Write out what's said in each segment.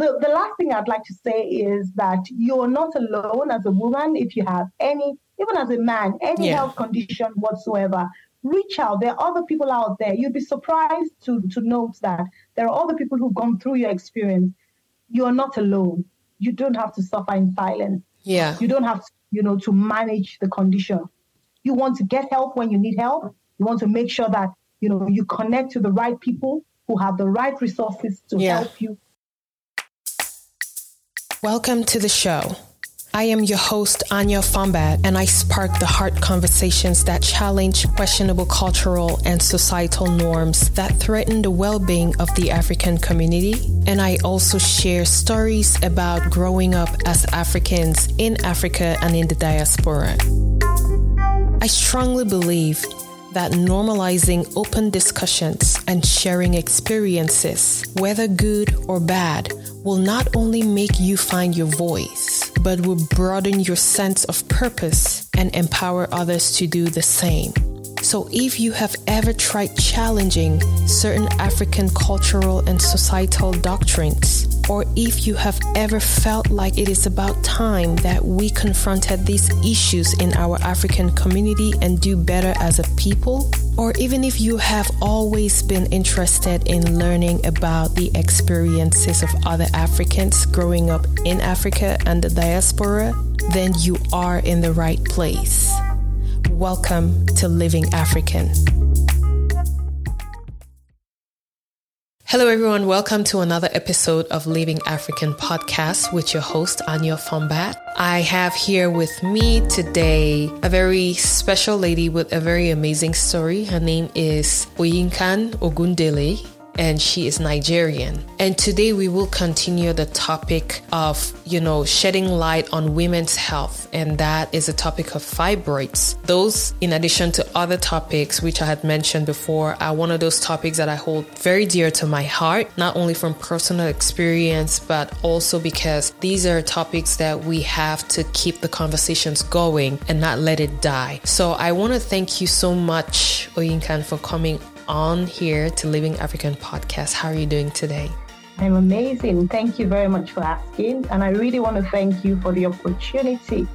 the, the last thing I'd like to say is that you're not alone as a woman if you have any, even as a man, any Yeah. health condition whatsoever. Reach out. There are other people out there. You'd be surprised to, to note that there are other people who've gone through your experience. You're not alone. You don't have to suffer in silence. Yeah. You don't have to, you know, to manage the condition. You want to get help when you need help. You want to make sure that, you know, you connect to the right people who have the right resources to Yeah. help you. Welcome to the show. I am your host, Anya Fombat, and I spark the heart conversations that challenge questionable cultural and societal norms that threaten the well being of the African community. And I also share stories about growing up as Africans in Africa and in the diaspora. I strongly believe that normalizing open discussions and sharing experiences, whether good or bad, will not only make you find your voice, but will broaden your sense of purpose and empower others to do the same. So, if you have ever tried challenging certain African cultural and societal doctrines, or if you have ever felt like it is about time that we confronted these issues in our African community and do better as a people, or even if you have always been interested in learning about the experiences of other Africans growing up in Africa and the diaspora, then you are in the right place. Welcome to Living African. Hello, everyone. Welcome to another episode of Living African podcast with your host, Anya Fombat. I have here with me today a very special lady with a very amazing story. Her name is Oyinkan Ogundele and she is Nigerian. And today we will continue the topic of, you know, shedding light on women's health. And that is a topic of fibroids. Those, in addition to other topics, which I had mentioned before, are one of those topics that I hold very dear to my heart, not only from personal experience, but also because these are topics that we have to keep the conversations going and not let it die. So I want to thank you so much, Oyinkan, for coming on here to Living African Podcast. How are you doing today? I'm amazing. Thank you very much for asking. And I really want to thank you for the opportunity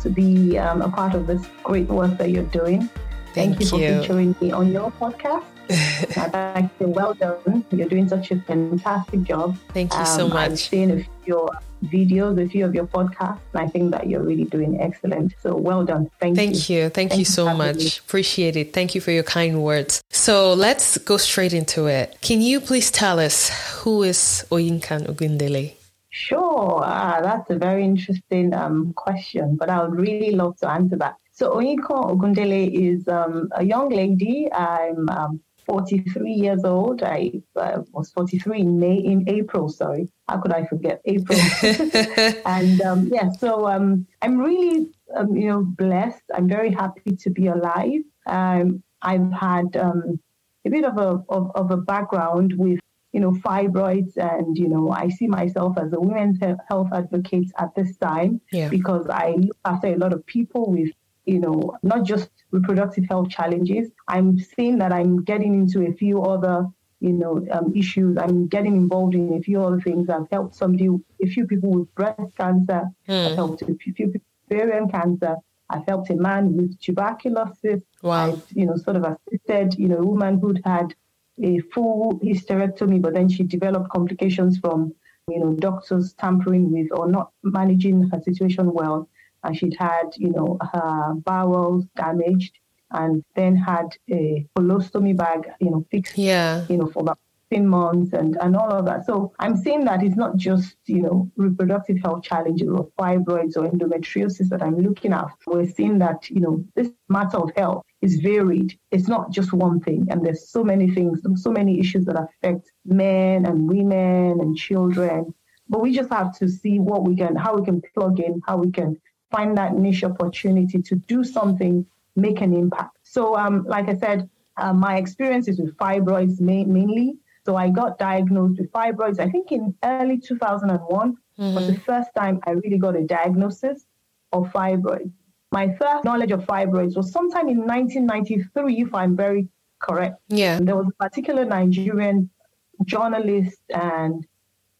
to be um, a part of this great work that you're doing. Thank you, for featuring me on your podcast. I think you're well done. You're doing such a fantastic job. Thank you so Um, I've much. seen a few of your videos, a few of your podcasts, and I think that you're really doing excellent. So well done. Thank, Thank you. Thank, Thank you you so much. me. Appreciate it. Thank you for your kind words. So let's go straight into it. Can you please tell us who is Oyinkan Ogundele? Sure, ah, that's a very interesting um, question, but I would really love to answer that. So Oyinkan Ogundele is um, a young lady. I'm um, 43 years old. I uh, was 43 in May, in April. Sorry, how could I forget April? and um, yeah, so um, I'm really, um, you know, blessed. I'm very happy to be alive. Um, I've had um, a bit of a of, of a background with you know fibroids, and you know I see myself as a women's health advocate at this time Yeah. because I look after a lot of people with you know not just reproductive health challenges. I'm seeing that I'm getting into a few other you know um, issues. I'm getting involved in a few other things. I've helped somebody, a few people with breast cancer. I've Hmm. helped a few people with ovarian cancer. I've helped a man with tuberculosis. Wow. I've, you know, sort of assisted, you know, a woman who'd had a full hysterectomy, but then she developed complications from, you know, doctors tampering with or not managing her situation well. And she'd had, you know, her bowels damaged and then had a colostomy bag, you know, fixed Yeah. you know, for about 15 months and, and all of that. So I'm saying that it's not just, you know, reproductive health challenges or fibroids or endometriosis that I'm looking at. We're seeing that, you know, this matter of health is varied. It's not just one thing. And there's so many things, so many issues that affect men and women and children. But we just have to see what we can, how we can plug in, how we can find that niche opportunity to do something, make an impact. So, um, like I said, uh, my experience is with fibroids ma- mainly. So I got diagnosed with fibroids, I think in early 2001 was the first time I really got a diagnosis of fibroids. My first knowledge of fibroids was sometime in 1993, if I'm very correct. Yeah. And there was a particular Nigerian journalist and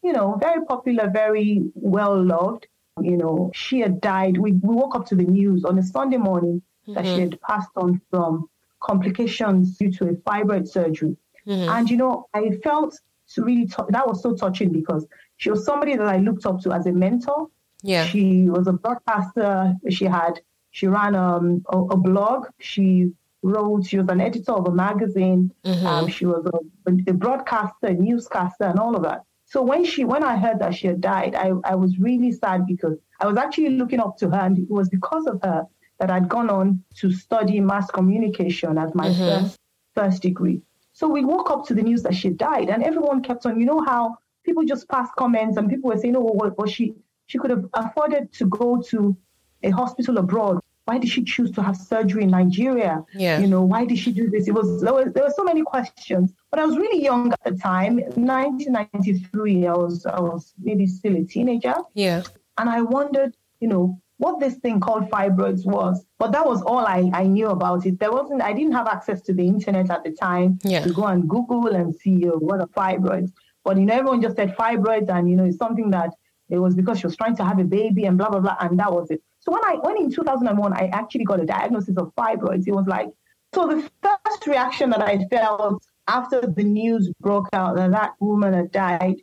you know, very popular, very well loved. You know, she had died. We, we woke up to the news on a Sunday morning mm-hmm. that she mm-hmm. had passed on from complications due to a fibroid surgery. Mm-hmm. And, you know, I felt really, t- that was so touching because she was somebody that I looked up to as a mentor. Yeah. She was a broadcaster. She had, she ran um, a, a blog. She wrote, she was an editor of a magazine. Mm-hmm. Um, she was a, a, broadcaster, newscaster, and all of that. So when she, when I heard that she had died, I, I was really sad because I was actually looking up to her, and it was because of her that I'd gone on to study mass communication as my mm-hmm. first first degree. So we woke up to the news that she died, and everyone kept on. You know how people just passed comments, and people were saying, "Oh, well, well she she could have afforded to go to a hospital abroad why did she choose to have surgery in Nigeria? Yeah. You know, why did she do this? It was there, was there were so many questions. But I was really young at the time. 1993, I was I was maybe still a teenager. Yeah. And I wondered, you know, what this thing called fibroids was. But that was all I, I knew about it. There wasn't I didn't have access to the internet at the time yeah. to go and Google and see uh, what are fibroids. But you know, everyone just said fibroids and you know, it's something that it was because she was trying to have a baby and blah blah blah, and that was it. So when I when in 2001 I actually got a diagnosis of fibroids, it was like so the first reaction that I felt after the news broke out that that woman had died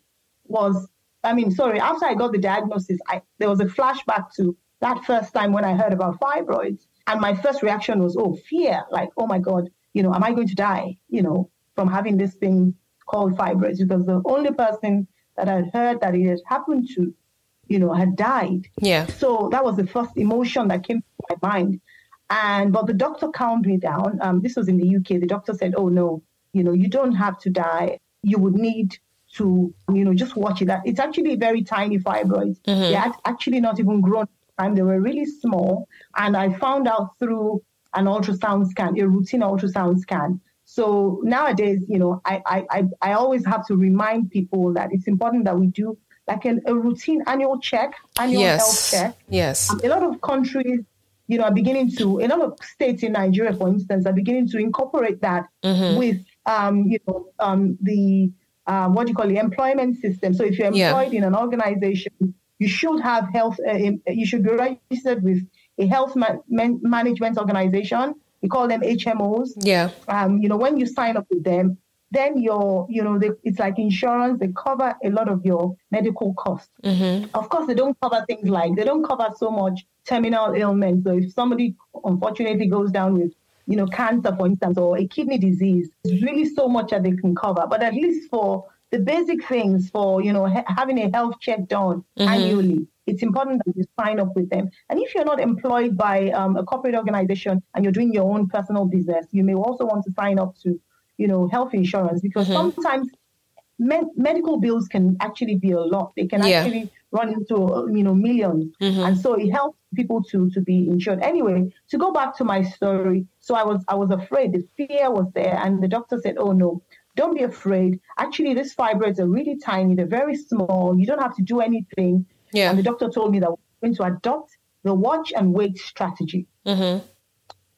was I mean sorry after I got the diagnosis I there was a flashback to that first time when I heard about fibroids. And my first reaction was oh fear like oh my god you know am I going to die you know from having this thing called fibroids? Because the only person that I'd heard that it had happened to you know, had died. Yeah. So that was the first emotion that came to my mind. And but the doctor calmed me down. Um, this was in the UK. The doctor said, "Oh no, you know, you don't have to die. You would need to, you know, just watch it. That it's actually very tiny fibroids. Mm-hmm. They had actually not even grown. Time they were really small. And I found out through an ultrasound scan, a routine ultrasound scan. So nowadays, you know, I I, I, I always have to remind people that it's important that we do like an, a routine annual check, annual yes. health check. Yes. Um, a lot of countries, you know, are beginning to, a lot of states in Nigeria, for instance, are beginning to incorporate that mm-hmm. with, um, you know, um, the, uh, what do you call the employment system. So if you're employed yeah. in an organization, you should have health, uh, you should be registered with a health man- man- management organization. We call them HMOs. Yeah. Um, you know, when you sign up with them, then your, you know, they, it's like insurance. They cover a lot of your medical costs. Mm-hmm. Of course, they don't cover things like they don't cover so much terminal ailments. So if somebody unfortunately goes down with, you know, cancer, for instance, or a kidney disease, there's really so much that they can cover. But at least for the basic things, for you know, ha- having a health check done mm-hmm. annually, it's important that you sign up with them. And if you're not employed by um, a corporate organization and you're doing your own personal business, you may also want to sign up to you know, health insurance because mm-hmm. sometimes medical bills can actually be a lot. They can yeah. actually run into, you know, 1000000s mm-hmm. And so it helps people to, to be insured. Anyway, to go back to my story. So I was, I was afraid the fear was there and the doctor said, oh no, don't be afraid. Actually, these fibroids are really tiny. They're very small. You don't have to do anything. Yeah. And the doctor told me that we're going to adopt the watch and wait strategy, mm-hmm.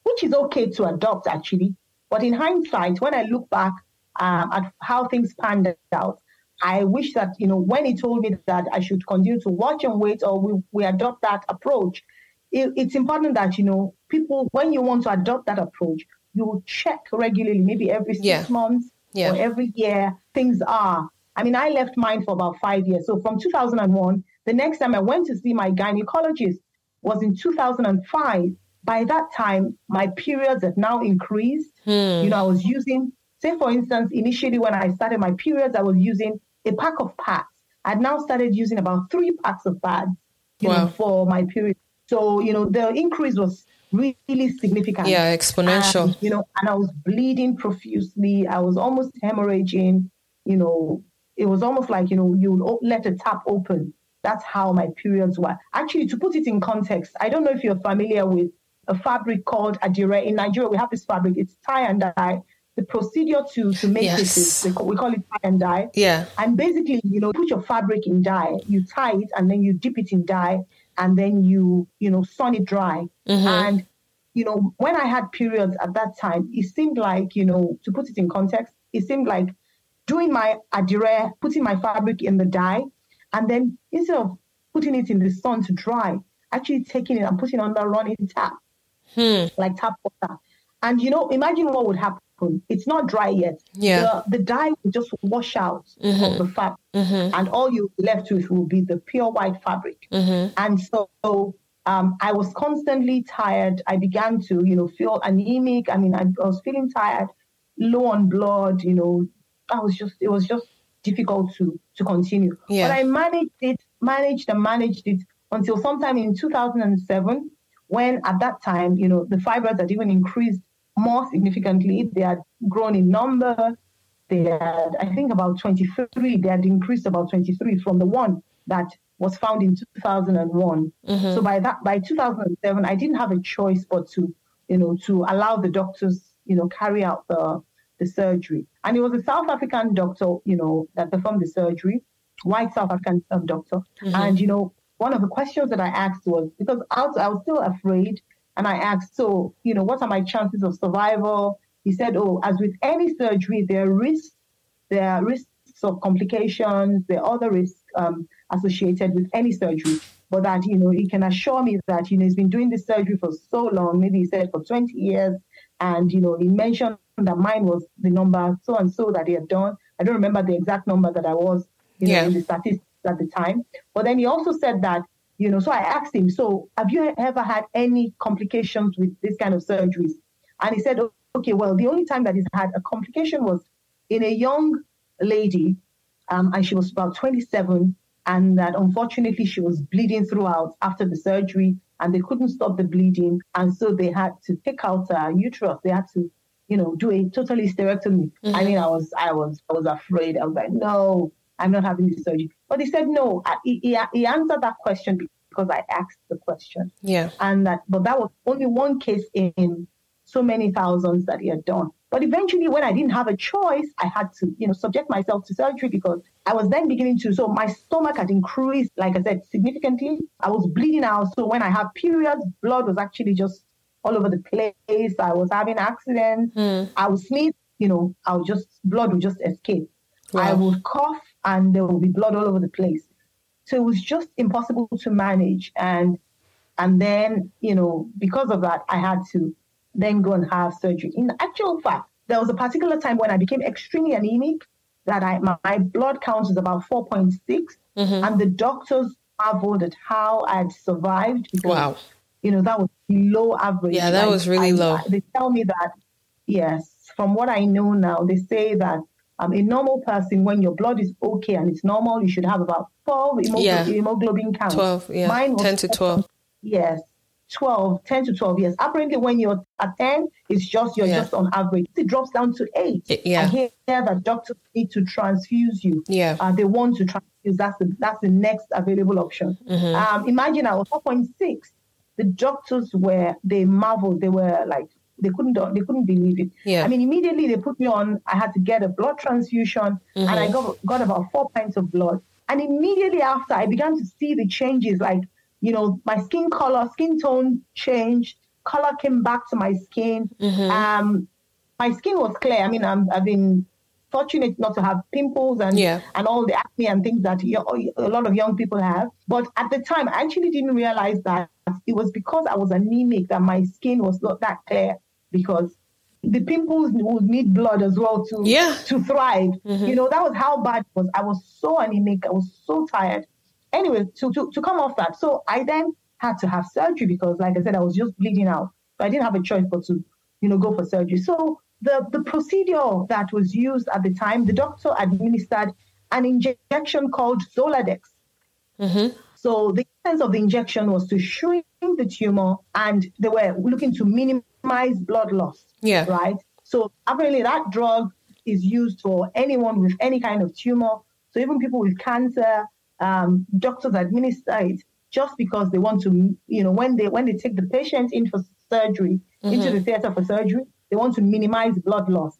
which is okay to adopt actually but in hindsight, when I look back um, at how things panned out, I wish that, you know, when he told me that I should continue to watch and wait or we, we adopt that approach, it, it's important that, you know, people, when you want to adopt that approach, you check regularly, maybe every six yeah. months yeah. or every year, things are. I mean, I left mine for about five years. So from 2001, the next time I went to see my gynecologist was in 2005 by that time, my periods had now increased. Hmm. You know, I was using, say, for instance, initially when I started my periods, I was using a pack of pads. I'd now started using about three packs of pads, you wow. know, for my period. So, you know, the increase was really significant. Yeah, exponential. And, you know, and I was bleeding profusely. I was almost hemorrhaging. You know, it was almost like, you know, you let a tap open. That's how my periods were. Actually, to put it in context, I don't know if you're familiar with a fabric called adire. In Nigeria, we have this fabric. It's tie and dye. The procedure to to make yes. this is we call it tie and dye. Yeah. And basically, you know, put your fabric in dye, you tie it, and then you dip it in dye, and then you you know sun it dry. Mm-hmm. And you know, when I had periods at that time, it seemed like you know to put it in context, it seemed like doing my adire, putting my fabric in the dye, and then instead of putting it in the sun to dry, actually taking it and putting it under running tap, Hmm. like tap water. And you know, imagine what would happen. It's not dry yet. Yeah. The, the dye will just wash out Mm-hmm. of the fabric, and all you're left with will be the pure white fabric. Mm-hmm. And so um, I was constantly tired. I began to, you know, feel anemic. I mean, I, I was feeling tired, low on blood. You know, I was just, it was just difficult to to continue. Yeah. But I managed it, managed and managed it until sometime in 2007, when at that time, you know, the fibroids had even increased more significantly. They had grown in number. They had, I think, about 23. They had increased about 23 from the one that was found in 2001. So by that, by 2007, I didn't have a choice but to, you know, to allow the doctors, you know, carry out the the surgery. And it was a South African doctor, you know, that performed the surgery, white South African um, doctor. And you know, one of the questions that I asked was because I was, I was still afraid, and I asked, so you know, what are my chances of survival? He said, oh, as with any surgery, there are risks. There are risks of complications. There are other risks um, associated with any surgery. But that you know, he can assure me that you know he's been doing this surgery for so long. Maybe he said for 20 years, and you know, he mentioned that mine was the number so and so that he had done. I don't remember the exact number that I was, you know, Yeah. in the statistics at the time. But then he also said that, you know, so I asked him, so have you ever had any complications with this kind of surgeries? And he said, okay, well, the only time that he's had a complication was in a young lady, um, and she was about 27, and that unfortunately she was bleeding throughout after the surgery, and they couldn't stop the bleeding, and so they had to take out her uterus. They had to, you know, do a total hysterectomy. I mean, I was, I was, I was afraid. I was like, no, I'm not having this surgery. But he said no. I- He, he, he answered that question because I asked the question. Yeah. and that but that was only one case in so many thousands that he had done. But eventually when i didn't have a choice i had to you know subject myself to surgery because i was then beginning to so my stomach had increased like i said significantly. I was bleeding out. So when i had periods blood was actually just all over the place. I was having accidents. Hmm. I would sneeze you know i would just blood would just escape. I would cough and there will be blood all over the place so it was just impossible to manage and and then, you know, because of that, I had to then go and have surgery. In actual fact, there was a particular time when I became extremely anemic that I my, my blood count was about 4.6, mm-hmm. and the doctors marveled at how I had survived. Because, Wow. You know, that was below average. Yeah, that was really I- low. They tell me that, yes, from what I know now, they say that um, a normal person, when your blood is okay and it's normal, you should have about 12 hemoglobin, Yeah. hemoglobin count. 12, yeah. Mine was 10 to 12. Yes. 12, 10 to 12 years. Apparently, when you're at 10, it's just, you're Yeah. just on average. It drops down to 8. Y- yeah. I hear that doctors need to transfuse you. Yeah. Uh, they want to transfuse. That's the, that's the next available option. Mm-hmm. Um, imagine I was 4.6. The doctors were, they marveled. They were like, they couldn't, they couldn't believe it. Yeah. I mean, immediately they put me on, I had to get a blood transfusion and Mm-hmm. I got, got about four pints of blood. And immediately after, I began to see the changes like, you know, my skin color, skin tone changed, color came back to my skin. Mm-hmm. Um, my skin was clear. I mean, I'm, I've been fortunate not to have pimples and Yeah. and all the acne and things that yo- a lot of young people have. But at the time, I actually didn't realize that it was because I was anemic that my skin was not that clear because the pimples would need blood as well to Yeah. to thrive. Mm-hmm. You know, that was how bad it was. I was so anemic. I was so tired. Anyway, to, to, to come off that, so I then had to have surgery because, like I said, I was just bleeding out. So I didn't have a choice but to, you know, go for surgery. So the, the procedure that was used at the time, the doctor administered an injection called Zoladex. Mm-hmm. So the essence of the injection was to shrink the tumor, and they were looking to minimize blood loss. Yeah. Right. So apparently that drug is used for anyone with any kind of tumor. So even people with cancer, um, doctors administer it just because they want to, you know, when they when they take the patient in for surgery into the theater for surgery, they want to minimize blood loss.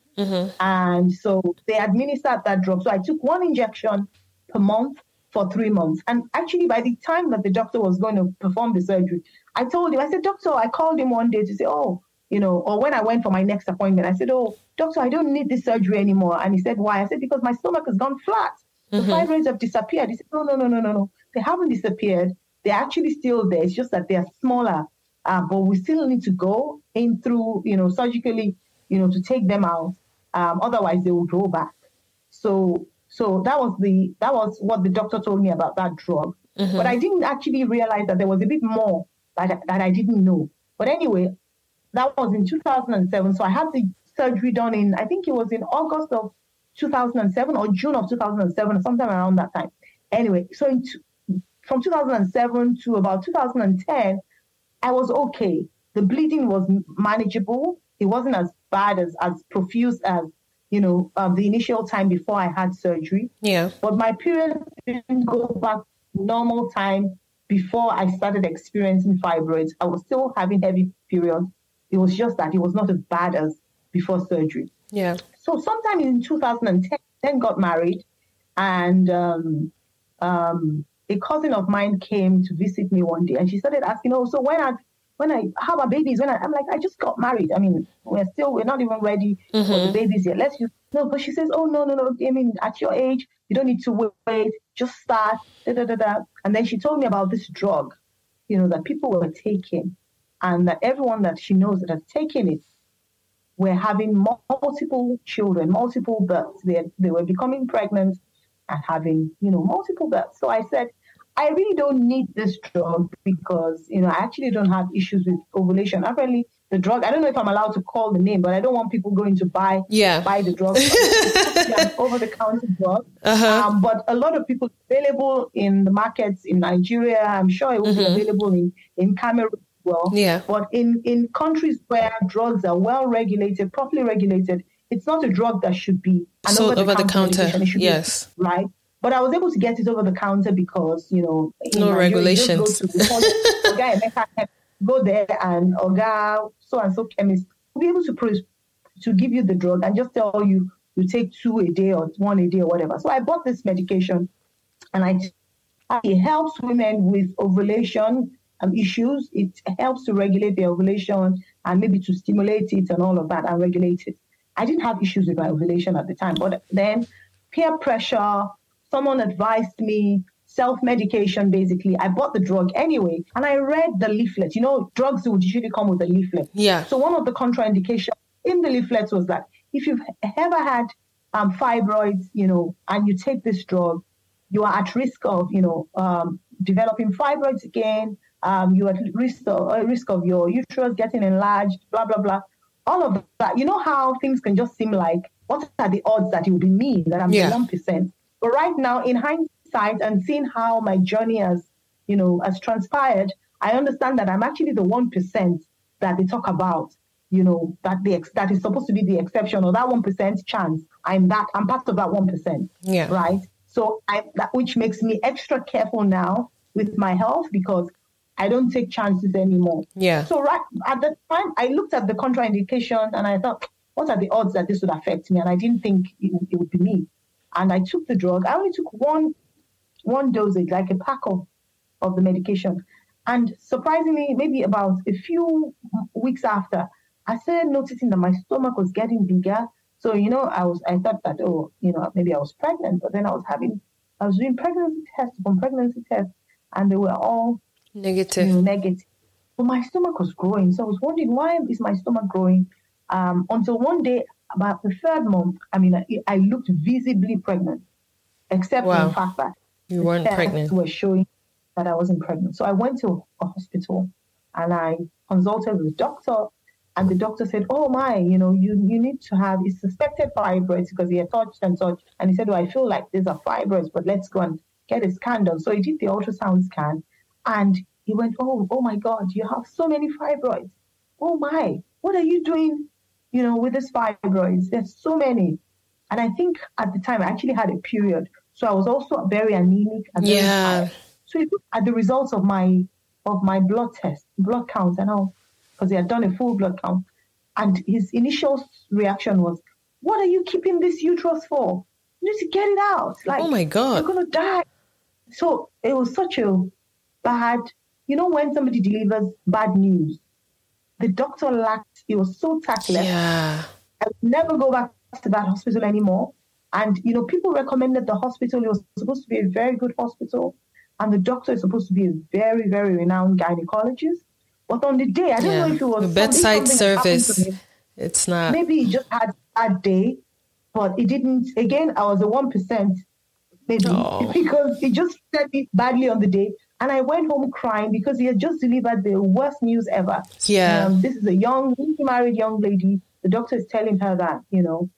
And so they administered that drug. So I took one injection per month for three months. And actually, by the time that the doctor was going to perform the surgery, I told him, I said, Doctor, I called him one day to say, Oh, you know, or when I went for my next appointment, I said, oh, doctor, I don't need this surgery anymore. And he said, why? I said, because my stomach has gone flat. The mm-hmm. fibroids have disappeared. He said, no, no, no, no, no, no. They haven't disappeared. They're actually still there. It's just that they're smaller. Uh, but we still need to go in through, you know, surgically, you know, to take them out. Um, otherwise, they will grow back. So, so that was the that was what the doctor told me about that drug. Mm-hmm. But I didn't actually realize that there was a bit more that, that I didn't know. But anyway, that was in 2007. So I had the surgery done in, I think it was in August of 2007 or June of 2007 or sometime around that time. Anyway, so in, from 2007 to about 2010, I was okay. The bleeding was manageable. It wasn't as bad as as profuse as you know um, the initial time before I had surgery. Yeah. But my period didn't go back normal time before I started experiencing fibroids. I was still having heavy periods. It was just that it was not as bad as before surgery. Yeah. So sometime in 2010, then got married, and um, um, a cousin of mine came to visit me one day, and she started asking, "Oh, so when I when I have a babies? When I, I'm like, I just got married. I mean, we're still we're not even ready mm-hmm. for the mm-hmm. babies yet. Let's just no." But she says, "Oh no, no, no. I mean, at your age, you don't need to wait. Just start." Da, da, da, da. And then she told me about this drug, you know, that people were taking, and that everyone that she knows that has taken it were having multiple children, multiple births. They, they were becoming pregnant and having, you know, multiple births. So I said, I really don't need this drug because, you know, I actually don't have issues with ovulation. Apparently, the drug, I don't know if I'm allowed to call the name, but I don't want people going to buy yeah. buy the drug. over the counter drug. Uh-huh. Um, but a lot of people available in the markets in Nigeria. I'm sure it will mm-hmm. be available in, in Cameroon as well. Yeah. But in, in countries where drugs are well regulated, properly regulated, it's not a drug that should be an so over the counter. Yes. Be, right. But I was able to get it over the counter because you know no regulations. Go, to, go there and Oga so and so chemist will be able to to give you the drug and just tell you you take two a day or one a day or whatever. So I bought this medication, and I it helps women with ovulation um, issues. It helps to regulate the ovulation and maybe to stimulate it and all of that and regulate it. I didn't have issues with my ovulation at the time, but then peer pressure, someone advised me, self medication basically. I bought the drug anyway and I read the leaflet. You know, drugs would usually come with a leaflet. Yeah. So one of the contraindications in the leaflets was that if you've ever had um, fibroids, you know, and you take this drug, you are at risk of, you know, um, developing fibroids again, um, you're at risk of, uh, risk of your uterus getting enlarged, blah, blah, blah. All of that. You know how things can just seem like, what are the odds that it will be me, that I'm yeah. the 1%? But right now, in hindsight and seeing how my journey has, you know, has transpired, I understand that I'm actually the 1% that they talk about, you know, that the ex- that is supposed to be the exception or that 1% chance. I'm that, I'm part of that 1%. Yeah. Right. So I, that, which makes me extra careful now with my health because I don't take chances anymore. Yeah. So right at the time, I looked at the contraindication and I thought, what are the odds that this would affect me? And I didn't think it, it would be me. And I took the drug. I only took one one dosage, like a pack of, of the medication. And surprisingly, maybe about a few weeks after, I started noticing that my stomach was getting bigger. So, you know, I was I thought that, oh, you know, maybe I was pregnant, but then I was having I was doing pregnancy tests upon pregnancy tests, and they were all Negative. Negative. But my stomach was growing. So I was wondering why is my stomach growing? Um, until one day, about the third month, I mean, I, I looked visibly pregnant, except wow. for the fact that you weren't pregnant. Were showing that I wasn't pregnant. So I went to a hospital and I consulted with the doctor, and the doctor said, "Oh my, you know, you you need to have it's suspected fibroids because he had touched and touched, and he said, "Oh, I feel like these are fibroids, but let's go and get a scan done." So he did the ultrasound scan, and he went, Oh, oh my God, you have so many fibroids. Oh my, what are you doing, you know, with these fibroids? There's so many. And I think at the time I actually had a period. So I was also very anemic. And yeah. Very so he looked at the results of my of my blood test, blood count, and all, because he had done a full blood count. And his initial reaction was, What are you keeping this uterus for? You need to get it out. Like, oh my God. You're to die. So it was such a bad, you know, when somebody delivers bad news, the doctor lacked, he was so tactless. Yeah. I would never go back to that hospital anymore. And, you know, people recommended the hospital. It was supposed to be a very good hospital. And the doctor is supposed to be a very, very renowned gynecologist. But on the day, I don't Yeah. know if it was The bedside something happened to service. It's not. Maybe he just had a bad day, but it didn't. Again, I was a 1%, maybe, Oh. because he just said it badly on the day. And I went home crying because he had just delivered the worst news ever. Yeah. Um, this is a young, newly married young lady. The doctor is telling her that, you know,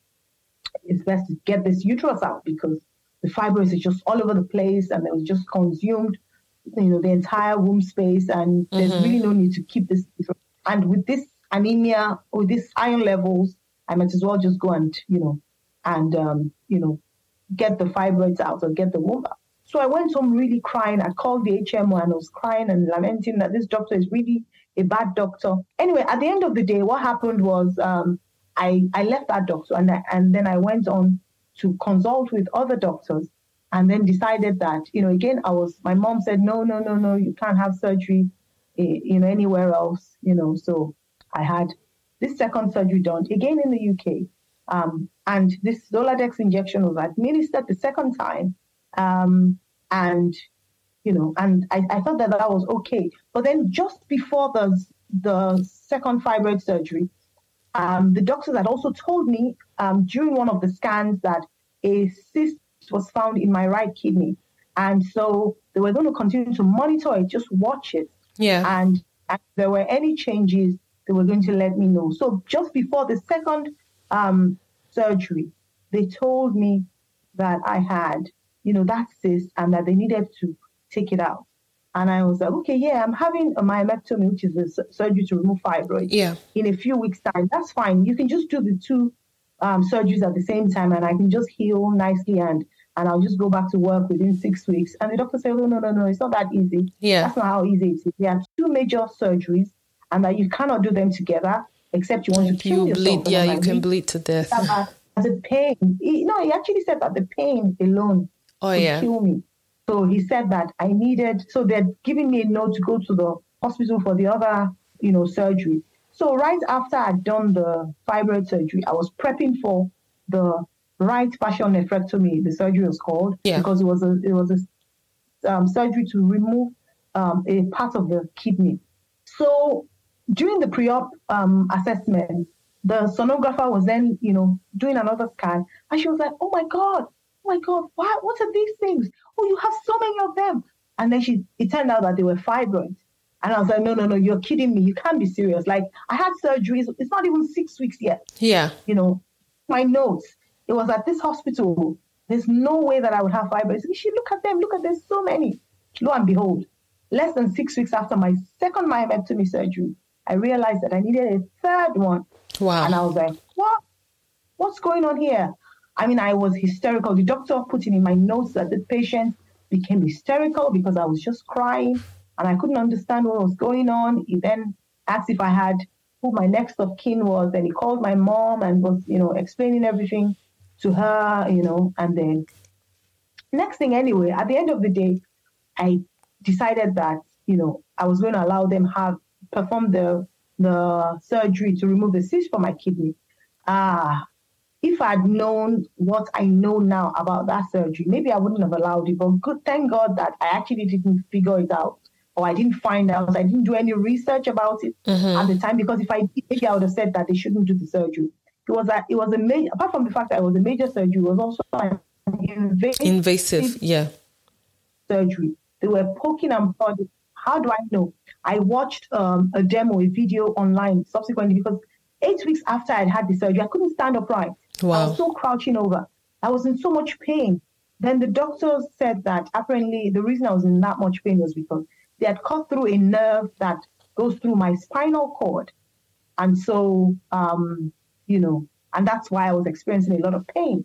it's best to get this uterus out because the fibroids is just all over the place and it was just consumed, you know, the entire womb space. And there's Mhm. really no need to keep this. And with this anemia, with these iron levels, I might as well just go and, you know, and, um, you know, get the fibroids out or get the womb out. So I went home really crying. I called the HMO and I was crying and lamenting that this doctor is really a bad doctor. Anyway, at the end of the day, what happened was um, I, I left that doctor and, I, and then I went on to consult with other doctors and then decided that, you know, again, I was, my mom said, no, no, no, no, you can't have surgery, eh, you know, anywhere else, you know. So I had this second surgery done again in the UK. Um, and this Zoladex injection was administered the second time. Um, and, you know, and I, I thought that that was okay. But then just before the, the second fibroid surgery, um, the doctors had also told me um, during one of the scans that a cyst was found in my right kidney. And so they were going to continue to monitor it, just watch it. Yeah. And if there were any changes, they were going to let me know. So just before the second um, surgery, they told me that I had, you know, that cyst and that they needed to take it out. And I was like, okay, yeah, I'm having a myomectomy, which is the su- surgery to remove fibroids Yeah. in a few weeks' time. That's fine. You can just do the two um, surgeries at the same time, and I can just heal nicely, and and I'll just go back to work within six weeks. And the doctor said, oh, no, no, no, it's not that easy. Yeah. That's not how easy it is. There are two major surgeries, and that you cannot do them together except you want to kill You yourself. bleed. Yeah, you can bleed to death. The pain. He, no, he actually said that the pain alone Oh yeah. kill me. So he said that I needed, so they're giving me a note to go to the hospital for the other, you know, surgery. So right after I'd done the fibroid surgery, I was prepping for the right partial nephrectomy. The surgery was called Yeah. because it was a it was a um, surgery to remove um, a part of the kidney. So during the pre-op um, assessment, the sonographer was then, you know, doing another scan, and she was like, "Oh my god, my god, what what are these things? Oh, you have so many of them." And then she, it turned out that they were fibroids, and I was like, "No, no, no, you're kidding me! You can't be serious! Like I had surgeries. It's not even six weeks yet. Yeah. You know, my notes. It was at this hospital. There's no way that I would have fibroids. She look at them. Look at there's so many. Lo and behold, less than six weeks after my second myomectomy surgery, I realized that I needed a third one. Wow. And I was like, what? What's going on here? I mean, I was hysterical. The doctor put it in my notes that the patient became hysterical because I was just crying and I couldn't understand what was going on. He then asked if I had who my next of kin was. Then he called my mom and was, you know, explaining everything to her, you know, and then next thing anyway, at the end of the day, I decided that, you know, I was going to allow them have perform the the surgery to remove the cyst from my kidney. Ah, if I'd known what I know now about that surgery, maybe I wouldn't have allowed it. But good, thank God that I actually didn't figure it out, or I didn't find out. I didn't do any research about it at the time because if I did, maybe I would have said that they shouldn't do the surgery. It was a, it was a major. Apart from the fact that it was a major surgery, it was also an invasive Invasive. Yeah. surgery. They were poking and prodding. How do I know? I watched um, a demo, a video online subsequently because eight weeks after I'd had the surgery, I couldn't stand upright. I was so crouching over. I was in so much pain. Then the doctors said that apparently the reason I was in that much pain was because they had cut through a nerve that goes through my spinal cord. And so, um, you know, and that's why I was experiencing a lot of pain.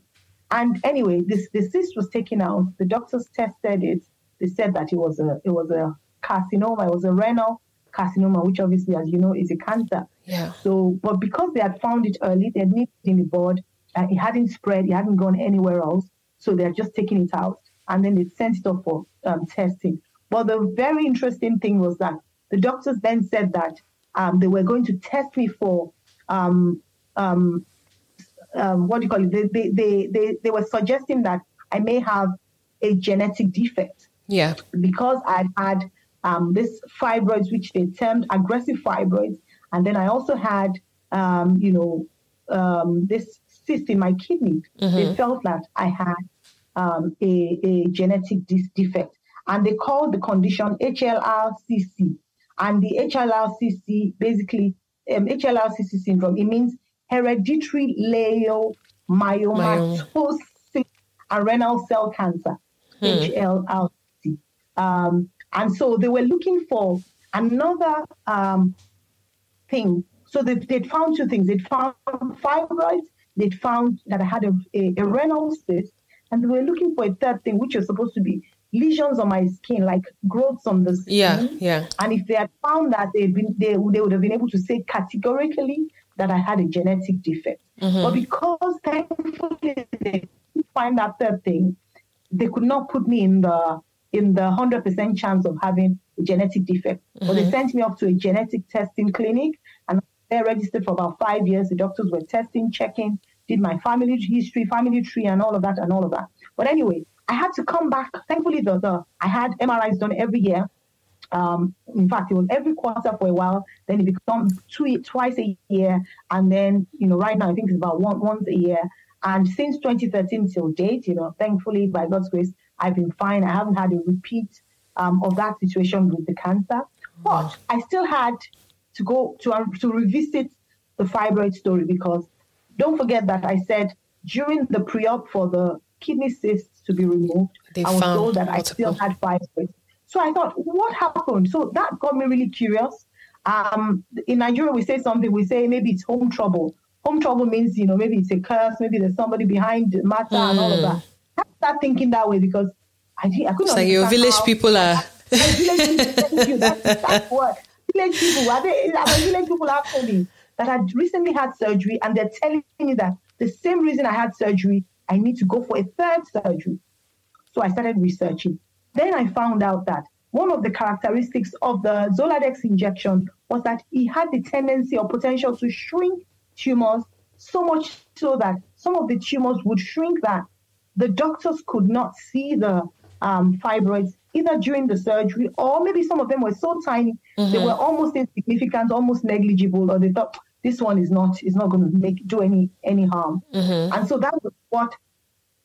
And anyway, this the cyst was taken out. The doctors tested it. They said that it was a it was a carcinoma. It was a renal carcinoma, which obviously, as you know, is a cancer. Yeah. So, but because they had found it early, they had nipped it in the bud. Uh, it hadn't spread. It hadn't gone anywhere else. So they're just taking it out, and then they sent it off for um, testing. But the very interesting thing was that the doctors then said that um, they were going to test me for um, um, um, what do you call it? They, they, they, they, they were suggesting that I may have a genetic defect. Yeah. Because I had um, this fibroids, which they termed aggressive fibroids, and then I also had, um, you know, um, this cyst in my kidney. Mm-hmm. They felt that I had um, a, a genetic defect, and they called the condition HLRCC. And the HLRCC basically um, HLRCC syndrome. It means hereditary leiomyomatosis and renal cell cancer, hmm. HLRC. Um, and so they were looking for another um, thing. So they, they'd found two things. They'd found fibroids, they'd found that I had a, a, a renal cyst, and they were looking for a third thing, which was supposed to be lesions on my skin, like growths on the skin. Yeah, yeah. And if they had found that, they'd been, they, they would have been able to say categorically that I had a genetic defect. Mm-hmm. But because thankfully they couldn't find that third thing, they could not put me in the in the hundred percent chance of having a genetic defect. Mm-hmm. But they sent me off to a genetic testing clinic, and they registered for about five years. The doctors were testing, checking, did my family history, family tree, and all of that, and all of that. But anyway, I had to come back. Thankfully, the, the I had MRIs done every year. Um, in fact, it was every quarter for a while. Then it becomes two, twice a year, and then you know, right now I think it's about one once a year. And since 2013 till date, you know, thankfully by God's grace, I've been fine. I haven't had a repeat um, of that situation with the cancer, but I still had to go to uh, to revisit the fibroid story because don't forget that I said during the pre-op for the kidney cysts to be removed, they I was told that multiple. I still had fibroids. So I thought, what happened? So that got me really curious. Um, in Nigeria, we say something, we say maybe it's home trouble. Home trouble means, you know, maybe it's a curse, maybe there's somebody behind the matter mm. and all of that. I start thinking that way because I, I couldn't. It's like your village how, people are. village people, thank you. That's, that's what. Village people, are they, are village people actually that had recently had surgery and they're telling me that the same reason I had surgery, I need to go for a third surgery. So I started researching. Then I found out that one of the characteristics of the Zoladex injection was that it had the tendency or potential to shrink tumors so much so that some of the tumors would shrink that the doctors could not see the um, fibroids either during the surgery or maybe some of them were so tiny mm-hmm. they were almost insignificant, almost negligible, or they thought this one is not is not going to make do any any harm. Mm-hmm. And so that was what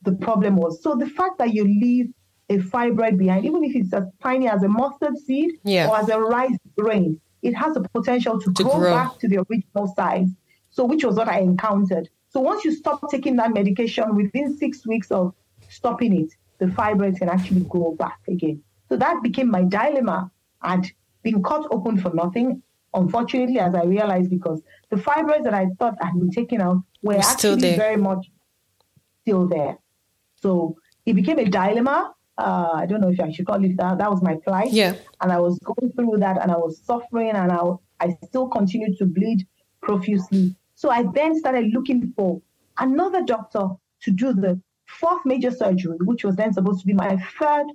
the problem was. So the fact that you leave a fibroid behind, even if it's as tiny as a mustard seed yeah. or as a rice grain, it has the potential to, to grow, grow, back to the original size. So, which was what I encountered. So, once you stop taking that medication, within six weeks of stopping it, the fibroids can actually grow back again. So, that became my dilemma. I'd been cut open for nothing, unfortunately, as I realized, because the fibroids that I thought had been taken out were actually very much still there. So, it became a dilemma uh, I don't know if I should call it that. That was my plight. Yeah. And I was going through that and I was suffering and I, I still continued to bleed profusely. So I then started looking for another doctor to do the fourth major surgery, which was then supposed to be my third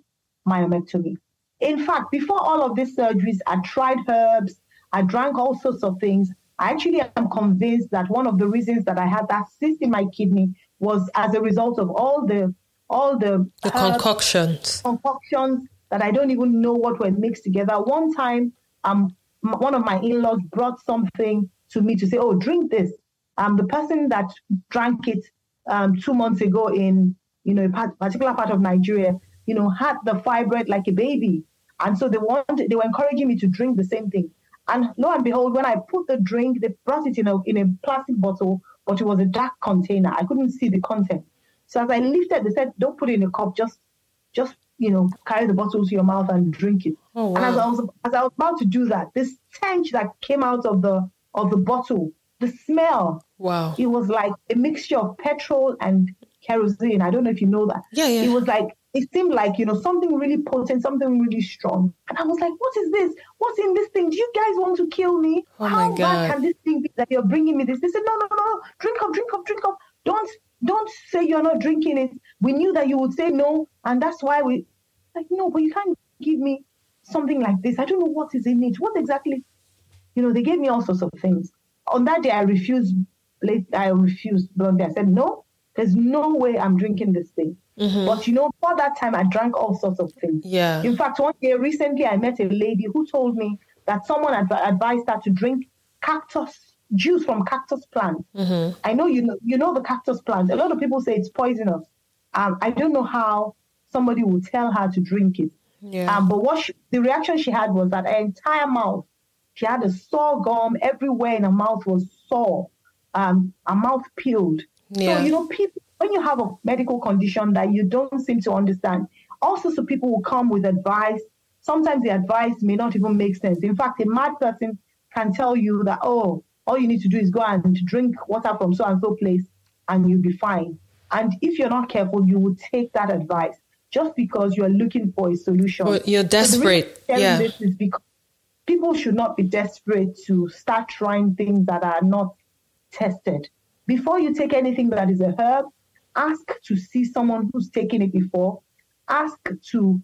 myomectomy. In fact, before all of these surgeries, I tried herbs, I drank all sorts of things. I actually am convinced that one of the reasons that I had that cyst in my kidney was as a result of all the all the, the concoctions concoctions that I don't even know what were mixed together. One time, um, one of my in-laws brought something to me to say, "Oh, drink this." Um, the person that drank it um, two months ago in you know a particular part of Nigeria, you know, had the fibroid like a baby, and so they wanted they were encouraging me to drink the same thing. And lo and behold, when I put the drink, they brought it in a in a plastic bottle, but it was a dark container. I couldn't see the content. So as I lifted, they said, "Don't put it in a cup. Just, just you know, carry the bottle to your mouth and drink it." Oh, wow. And as I was as I was about to do that, this stench that came out of the of the bottle, the smell. Wow! It was like a mixture of petrol and kerosene. I don't know if you know that. Yeah, yeah. It was like it seemed like you know something really potent, something really strong. And I was like, "What is this? What's in this thing? Do you guys want to kill me? Oh How bad can this thing be that you're bringing me this?" They said, "No, no, no, drink up, drink up, drink up. Don't don't say you're not drinking it. We knew that you would say no, and that's why we like no, but you can't give me something like this. I don't know what is in it. What exactly you know, they gave me all sorts of things. On that day, I refused. I refused bluntly. I said, no, there's no way I'm drinking this thing. Mm-hmm. But you know, for that time, I drank all sorts of things. Yeah. In fact, one day recently, I met a lady who told me that someone adv- advised her to drink cactus juice from cactus plants. Mm-hmm. I know you know you know the cactus plant. A lot of people say it's poisonous. Um, I don't know how somebody will tell her to drink it. Yeah. Um, but what she, the reaction she had was that her entire mouth, she had a sore gum everywhere in her mouth was sore. Um, her mouth peeled. Yeah. So you know, people when you have a medical condition that you don't seem to understand, also so people will come with advice. Sometimes the advice may not even make sense. In fact, a mad person can tell you that, oh, all you need to do is go and drink water from so and so place and you'll be fine. And if you're not careful, you will take that advice just because you're looking for a solution. Well, you're desperate. So yeah. This is because people should not be desperate to start trying things that are not tested. Before you take anything that is a herb, ask to see someone who's taken it before. Ask to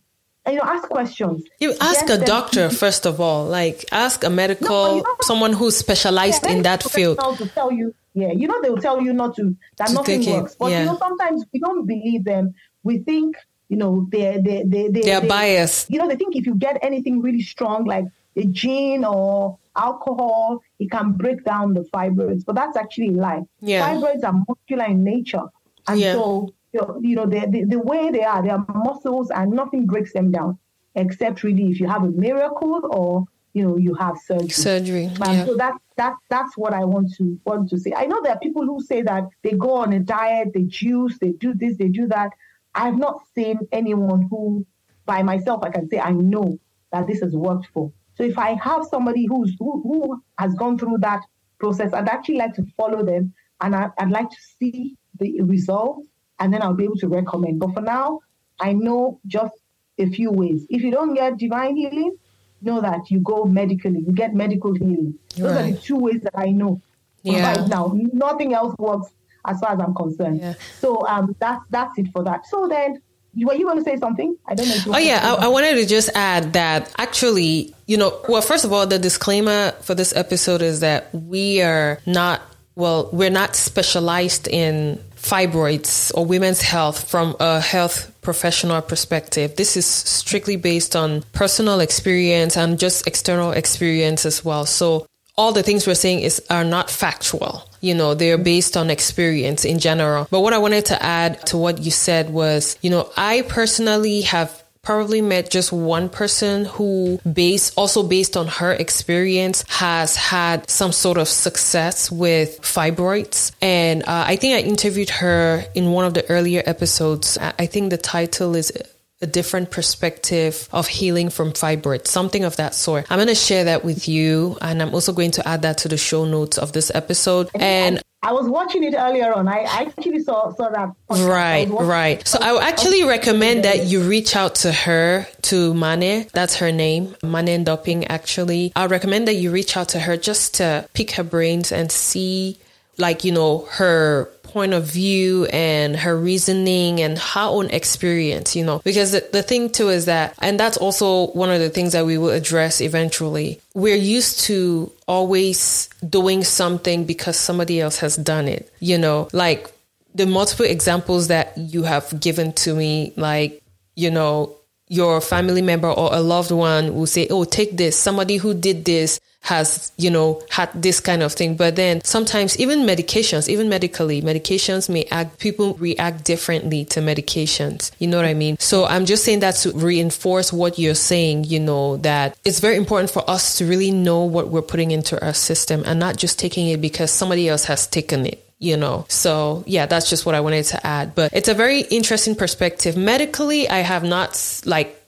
you know, ask questions. You ask a doctor first of all, like ask a medical no, someone who's specialized yeah, in that field to tell you. Yeah, you know they'll tell you not to that to nothing works, but yeah. you know sometimes we don't believe them. We think you know they're they they they they're biased. You know they think if you get anything really strong like a gin or alcohol, it can break down the fibroids, but that's actually a lie. Yeah. Fibroids are muscular in nature, and yeah. so you know, the, the, the way they are, their muscles and nothing breaks them down except really if you have a miracle or you know you have surgery. Surgery. Yeah. So that that that's what I want to want to say. I know there are people who say that they go on a diet, they juice, they do this, they do that. I have not seen anyone who, by myself, I can say I know that this has worked for. So if I have somebody who's who, who has gone through that process, I'd actually like to follow them and I, I'd like to see the results and then I'll be able to recommend. But for now, I know just a few ways. If you don't get divine healing, know that you go medically, you get medical healing. Those right. are the two ways that I know yeah. right now. Nothing else works as far as I'm concerned. Yeah. So um, that's that's it for that. So then were you going to say something? I don't know. oh yeah, I, I, wanted to just add that actually, you know, well, first of all, the disclaimer for this episode is that we are not well, we're not specialized in fibroids or women's health from a health professional perspective. This is strictly based on personal experience and just external experience as well. So all the things we're saying is are not factual. You know, they're based on experience in general. But what I wanted to add to what you said was, you know, I personally have probably met just one person who based also based on her experience has had some sort of success with fibroids and uh, i think i interviewed her in one of the earlier episodes i think the title is a different perspective of healing from fibroids, something of that sort. I'm going to share that with you, and I'm also going to add that to the show notes of this episode. And I was watching it earlier on. I actually saw saw that. Right, right. So I would actually recommend that you reach out to her, to Mane. That's her name, Mane Ndoping. Actually, I recommend that you reach out to her just to pick her brains and see, like you know, her point of view and her reasoning and her own experience, you know, because the, the thing too is that, and that's also one of the things that we will address eventually. We're used to always doing something because somebody else has done it, you know, like the multiple examples that you have given to me, like, you know, your family member or a loved one will say, Oh, take this. Somebody who did this has, you know, had this kind of thing. But then sometimes even medications, even medically, medications may act, people react differently to medications. You know what I mean? So I'm just saying that to reinforce what you're saying, you know, that it's very important for us to really know what we're putting into our system and not just taking it because somebody else has taken it you know. So yeah, that's just what I wanted to add. But it's a very interesting perspective. Medically, I have not like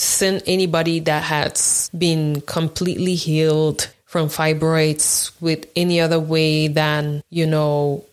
seen anybody that has been completely healed from fibroids with any other way than, you know,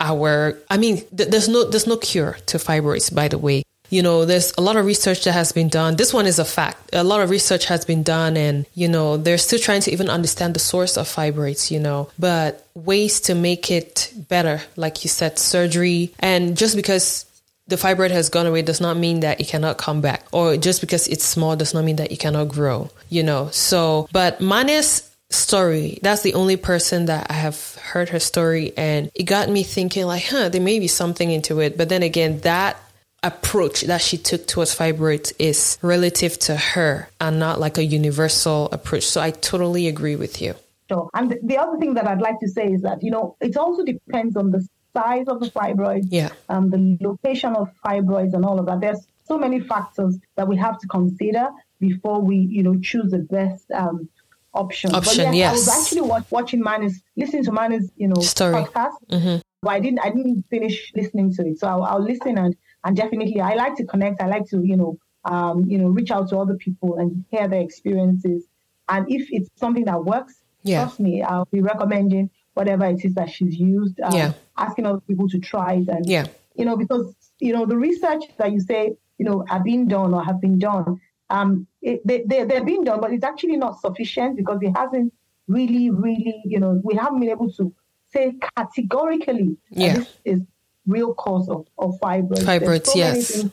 our I mean, th- there's no there's no cure to fibroids by the way. You know, there's a lot of research that has been done. This one is a fact. A lot of research has been done and, you know, they're still trying to even understand the source of fibroids, you know, but ways to make it better, like you said, surgery. And just because the fibroid has gone away does not mean that it cannot come back or just because it's small does not mean that it cannot grow you know so but Mane's story. That's the only person that I have heard her story, and it got me thinking, like, huh, there may be something into it. But then again, that approach that she took towards fibroids is relative to her and not like a universal approach. So I totally agree with you. Sure. And the other thing that I'd like to say is that, you know, it also depends on the size of the fibroid, yeah. um, the location of fibroids and all of that. There's so many factors that we have to consider before we, you know, choose the best um, option. Option, but yes. I was actually watch, watching Manu's, listening to Manu's, you know, Story. podcast. Mm-hmm. But I didn't, I didn't finish listening to it. So I'll, I'll listen and, and definitely, I like to connect. I like to, you know, um, you know, reach out to other people and hear their experiences. And if it's something that works, Yeah. trust me, I'll be recommending whatever it is that she's used. Um, Yeah. Asking other people to try it and Yeah. you know, because you know the research that you say you know have been done or have been done, um, it, they, they they're being done, but it's actually not sufficient because it hasn't really, really, you know, we haven't been able to say categorically Yeah. this is real cause of of fibroids. Fibroids, so yes.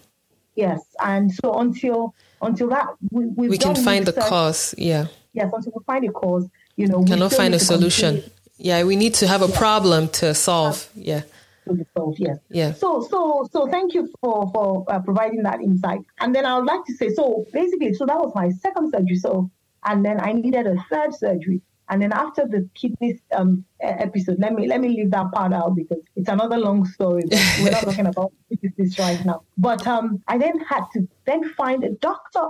yes, and so until until that we, We can find the cause. Yeah. Yes, until we find a cause, you know, we Cannot find a solution. continue Yeah. We need to have a problem to solve. Yeah. to be solved. Yes. Yeah. So, so, so, thank you for for uh, providing that insight. And then I would like to say, so basically, so that was my second surgery. So, and then I needed a third surgery. And then after the kidney um, episode, let me let me leave that part out because it's another long story. We're not talking about this right now. But um, I then had to then find a doctor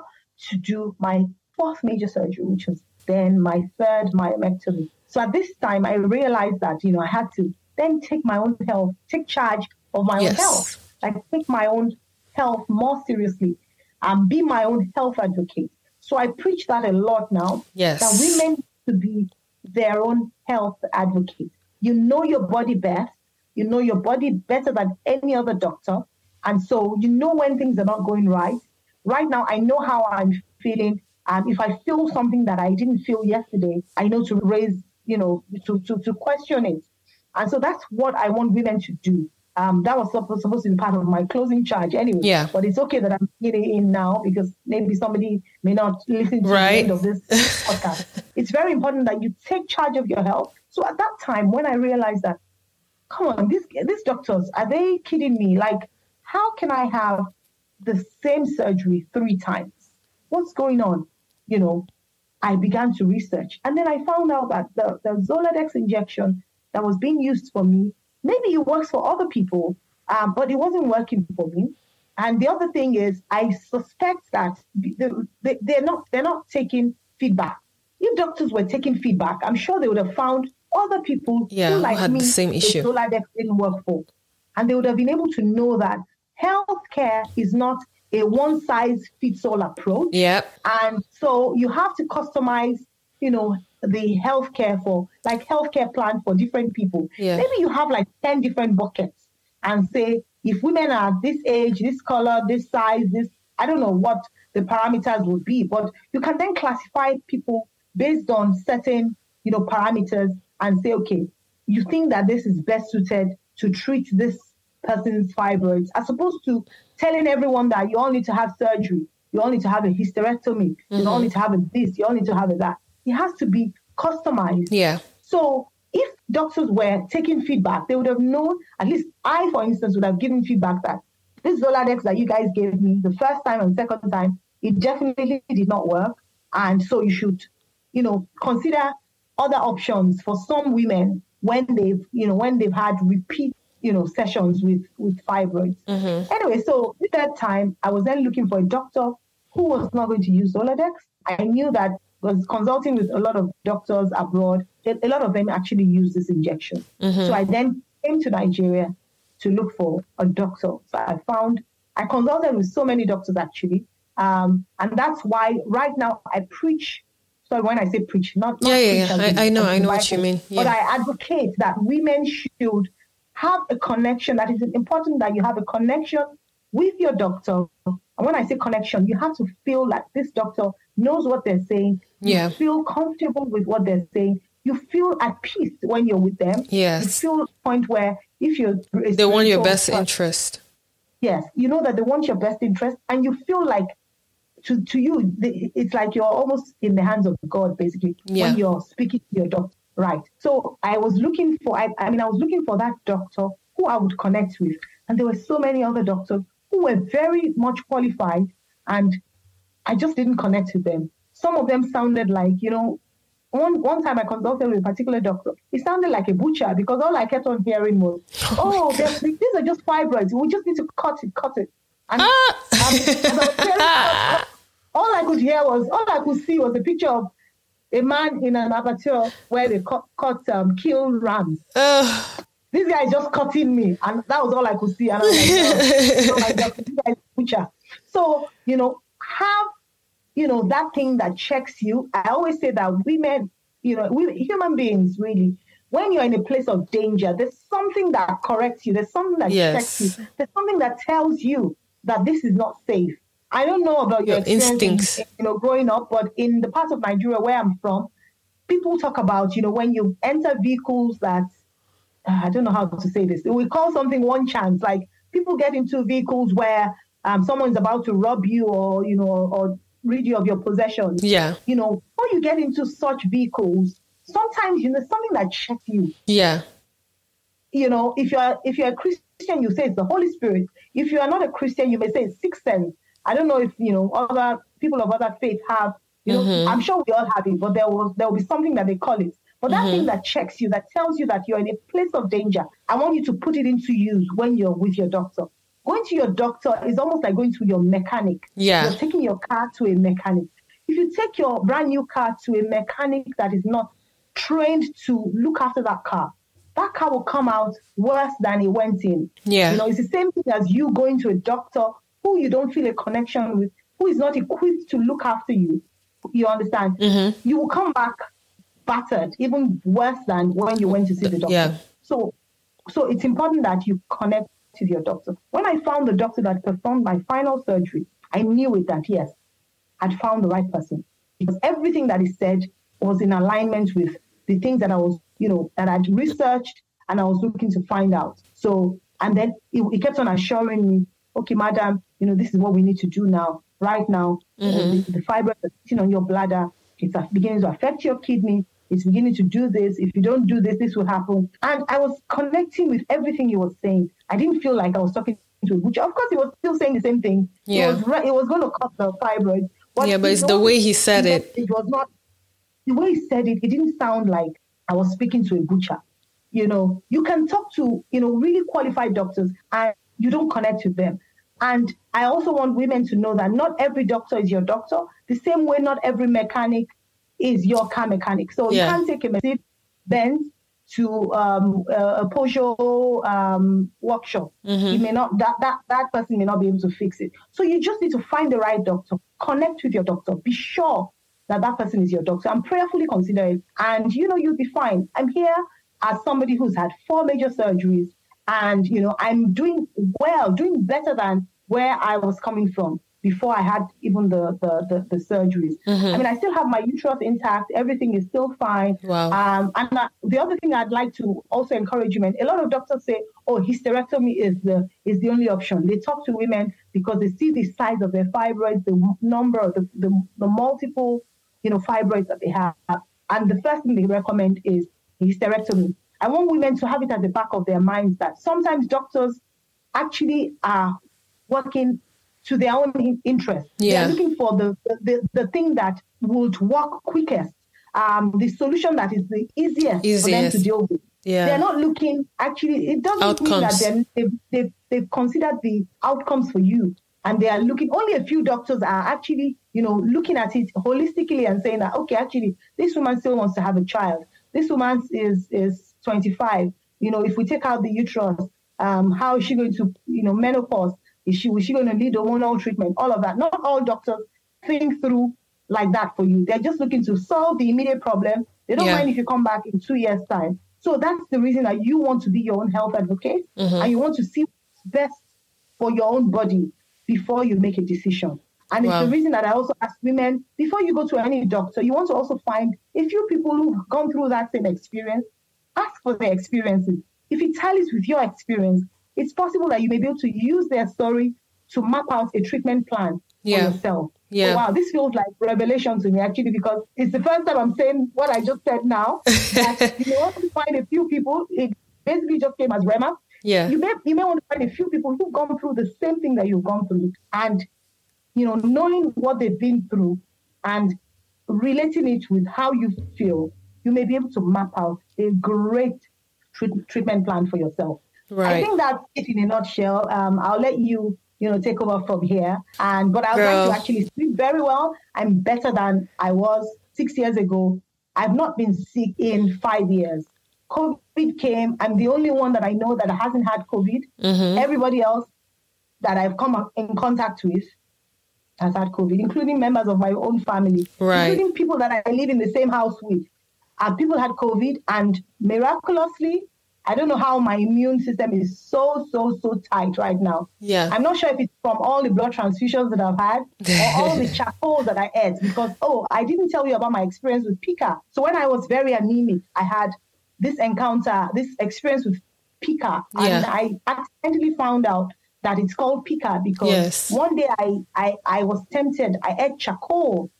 to do my fourth major surgery, which was then my third myomectomy. So at this time, I realized that you know I had to then take my own health, take charge of my Yes. own health, like take my own health more seriously, and be my own health advocate. So I preach that a lot now. Yes. That women to be their own health advocate. You know your body best. You know your body better than any other doctor. And so you know when things are not going right. Right now, I know how I'm feeling. And if I feel something that I didn't feel yesterday, I know to raise, you know, to, to, to question it. And so that's what I want women to do. Um, that was supposed, supposed to be part of my closing charge anyway. Yeah. But it's okay that I'm getting in now because maybe somebody may not listen to Right. the end of this podcast. It's very important that you take charge of your health. So at that time, when I realized that, come on, these these doctors are they kidding me? Like, how can I have the same surgery three times? What's going on? You know, I began to research, and then I found out that the, the Zoladex injection that was being used for me, maybe it works for other people, um, but it wasn't working for me. And the other thing is, I suspect that they, they're not they're not taking feedback. If doctors were taking feedback, I'm sure they would have found other people Yeah, who, who like had me, the same issue. Zoladex didn't work for, and they would have been able to know that healthcare is not a one size fits all approach. Yeah. And so you have to customize, you know, the healthcare for like healthcare plan for different people. Yeah. Maybe you have like 10 different buckets and say if women are this age, this color, this size, this I don't know what the parameters would be, but you can then classify people based on certain, you know, parameters and say, okay, you think that this is best suited to treat this person's fibroids, as opposed to telling everyone that you all need to have surgery, you all need to have a hysterectomy, you all mm-hmm. need to have a this, you all need to have a that. It has to be customized. Yeah. So if doctors were taking feedback, they would have known, at least I, for instance, would have given feedback that this Zoladex that you guys gave me the first time and second time, it definitely did not work. And so you should, you know, consider other options for some women when they've, you know, when they've had repeat, you know, sessions with, with fibroids. Anyway, so at that time, I was then looking for a doctor who was not going to use Zoladex. I knew that was consulting with a lot of doctors abroad. A a lot of them actually use this injection. So I then came to Nigeria to look for a doctor. So I found, I consulted with so many doctors actually. Um, and that's why right now I preach. So when I say preach, not, not Yeah, yeah, preach yeah. I- I know, I know what you mean. But I advocate that women should have a connection. That is important that you have a connection with your doctor. And when I say connection, you have to feel like this doctor knows what they're saying. You Yeah. feel comfortable with what they're saying. You feel at peace when you're with them. Yes. You feel a point where if you're They want your best person- interest. Yes, you know that they want your best interest, and you feel like to, to you, it's like you're almost in the hands of God, basically, yeah. when you're speaking to your doctor. Right. So I was looking for, I, I mean, I was looking for that doctor who I would connect with. And there were so many other doctors who were very much qualified and I just didn't connect with them. Some of them sounded like, you know, one one time I consulted with a particular doctor. He sounded like a butcher because all I kept on hearing was, "Oh, oh these are just fibroids. We just need to cut it, cut it." And ah. all I could hear was, all I could see was a picture of a man in an abattoir where they cut, cut um, kill rams. Uh. This guy is just cutting me, and that was all I could see. And I was like, oh, this guy is butcher. So you know, have you know, that thing that checks you. I always say that women, you know, we, human beings really, when you're in a place of danger, there's something that corrects you. There's something that yes. checks you. There's something that tells you that this is not safe. I don't know about your, your instincts, in, you know, growing up, but in the part of Nigeria where I'm from, people talk about, you know, when you enter vehicles that uh, I don't know how to say this. We call something one chance. Like people get into vehicles where um, someone's about to rob you, or you know, or rid you of your possessions. Yeah. You know, when you get into such vehicles, sometimes you know something that checks you. Yeah. You know, if you're if you're a Christian, you say it's the Holy Spirit. If you are not a Christian, you may say it's sixth sense. I don't know if you know other people of other faith have. You know, mm-hmm. I'm sure we all have it, but there was there will be something that they call it. But that mm-hmm. thing that checks you, that tells you that you're in a place of danger, I want you to put it into use when you're with your doctor going to your doctor is almost like going to your mechanic. Yeah. You're taking your car to a mechanic. If you take your brand new car to a mechanic that is not trained to look after that car, that car will come out worse than it went in. Yeah. You know, it's the same thing as you going to a doctor who you don't feel a connection with, who is not equipped to look after you. You understand? Mm-hmm. You will come back battered, even worse than when you went to see the doctor. Yeah. So so it's important that you connect to your doctor. When I found the doctor that performed my final surgery, I knew it that yes, I'd found the right person because everything that he said was in alignment with the things that I was, you know, that I'd researched and I was looking to find out. So, and then he, he kept on assuring me, okay, madam, you know, this is what we need to do now, right now. Mm-hmm. Uh, the, the fibroids are sitting on your bladder. It's beginning to affect your kidney. It's beginning to do this. If you don't do this, this will happen. And I was connecting with everything he was saying. I didn't feel like I was talking to a which of course he was still saying the same thing. Yeah. It was, it was going to cut the fibroid. But yeah, but it's the way he said it. It was not the way he said it. It didn't sound like I was speaking to a butcher. You know, you can talk to you know really qualified doctors, and you don't connect with them. And I also want women to know that not every doctor is your doctor. The same way, not every mechanic is your car mechanic. So yeah. you can't take a Mercedes Benz to um, a Peugeot um, workshop. Mm-hmm. You may not that, that that person may not be able to fix it. So you just need to find the right doctor, connect with your doctor, be sure that that person is your doctor, and prayerfully consider it. And you know you'll be fine. I'm here as somebody who's had four major surgeries, and you know I'm doing well, doing better than where I was coming from before I had even the the, the, the surgeries. Mm-hmm. I mean, I still have my uterus intact. Everything is still fine. Wow. Um, and I, the other thing I'd like to also encourage women. A lot of doctors say, "Oh, hysterectomy is the is the only option." They talk to women because they see the size of their fibroids, the number of the, the, the multiple, you know, fibroids that they have, and the first thing they recommend is hysterectomy. I want women to have it at the back of their minds that sometimes doctors actually are working to their own interest. Yeah. They're looking for the, the, the thing that would work quickest, um, the solution that is the easiest, easiest. for them to deal with. Yeah. They're not looking, actually, it doesn't outcomes. mean that they've, they've, they've considered the outcomes for you. And they are looking, only a few doctors are actually, you know, looking at it holistically and saying that, okay, actually, this woman still wants to have a child. This woman is, is 25. You know, if we take out the uterus, um, how is she going to, you know, menopause? Is she was she going to need a hormonal treatment? All of that. Not all doctors think through like that for you. They're just looking to solve the immediate problem. They don't yeah. mind if you come back in two years' time. So that's the reason that you want to be your own health advocate mm-hmm. and you want to see what's best for your own body before you make a decision. And wow. it's the reason that I also ask women before you go to any doctor, you want to also find a few people who've gone through that same experience. Ask for their experiences. If it tallies with your experience, it's possible that you may be able to use their story to map out a treatment plan yeah. for yourself. Yeah. Oh, wow, this feels like revelation to me actually because it's the first time I'm saying what I just said now. that you want to find a few people. It basically just came as Rhema. Yeah. You may you may want to find a few people who've gone through the same thing that you've gone through, and you know, knowing what they've been through and relating it with how you feel, you may be able to map out a great treat- treatment plan for yourself. I think that's it in a nutshell. Um, I'll let you, you know, take over from here. And but I would Girl. like to actually sleep very well. I'm better than I was six years ago. I've not been sick in five years. COVID came. I'm the only one that I know that hasn't had COVID. Mm-hmm. Everybody else that I've come in contact with has had COVID, including members of my own family, Right. including people that I live in the same house with. Uh, people had COVID, and miraculously, I don't know how my immune system is so, so, so tight right now. Yeah. I'm not sure if it's from all the blood transfusions that I've had or all the charcoal that I ate because, oh, I didn't tell you about my experience with Pica. So when I was very anemic, I had this encounter, this experience with Pica. And Yeah. I accidentally found out that it's called Pica because Yes. one day I, I, I was tempted. I ate charcoal.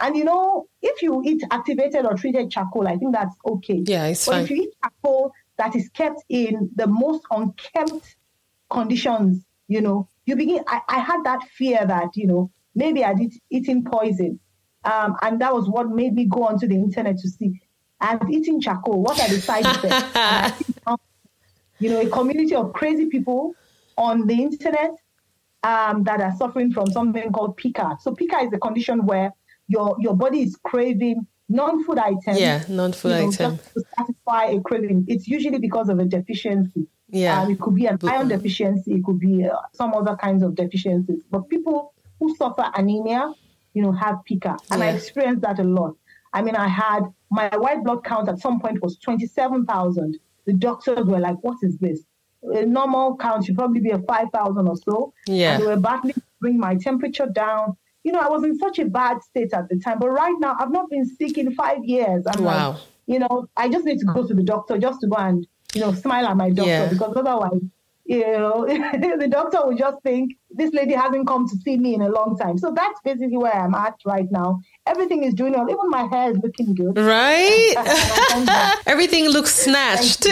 And you know, if you eat activated or treated charcoal, I think that's okay. Yeah, it's but fine. if you eat charcoal that is kept in the most unkempt conditions, you know, you begin. I, I had that fear that you know maybe I did eating poison, um, and that was what made me go onto the internet to see. I'm eating charcoal. What are the side effects? And I think, you know, a community of crazy people on the internet um, that are suffering from something called pica. So pica is a condition where your your body is craving non-food items. Yeah, non-food you know, item. to satisfy a craving. It's usually because of a deficiency. Yeah. Um, it could be an iron deficiency. It could be uh, some other kinds of deficiencies. But people who suffer anemia, you know, have pica, and I Yeah. experienced that a lot. I mean, I had my white blood count at some point was twenty-seven thousand. The doctors were like, "What is this?" A normal count should probably be a five thousand or so. Yeah. And they were battling to bring my temperature down. You know, I was in such a bad state at the time. But right now, I've not been sick in five years. I'm Wow. like, you know, I just need to go to the doctor just to go and, you know, smile at my doctor Yeah. because otherwise, you know, the doctor will just think this lady hasn't come to see me in a long time. So that's basically where I'm at right now. Everything is doing well. Even my hair is looking good. Right? Everything looks snatched.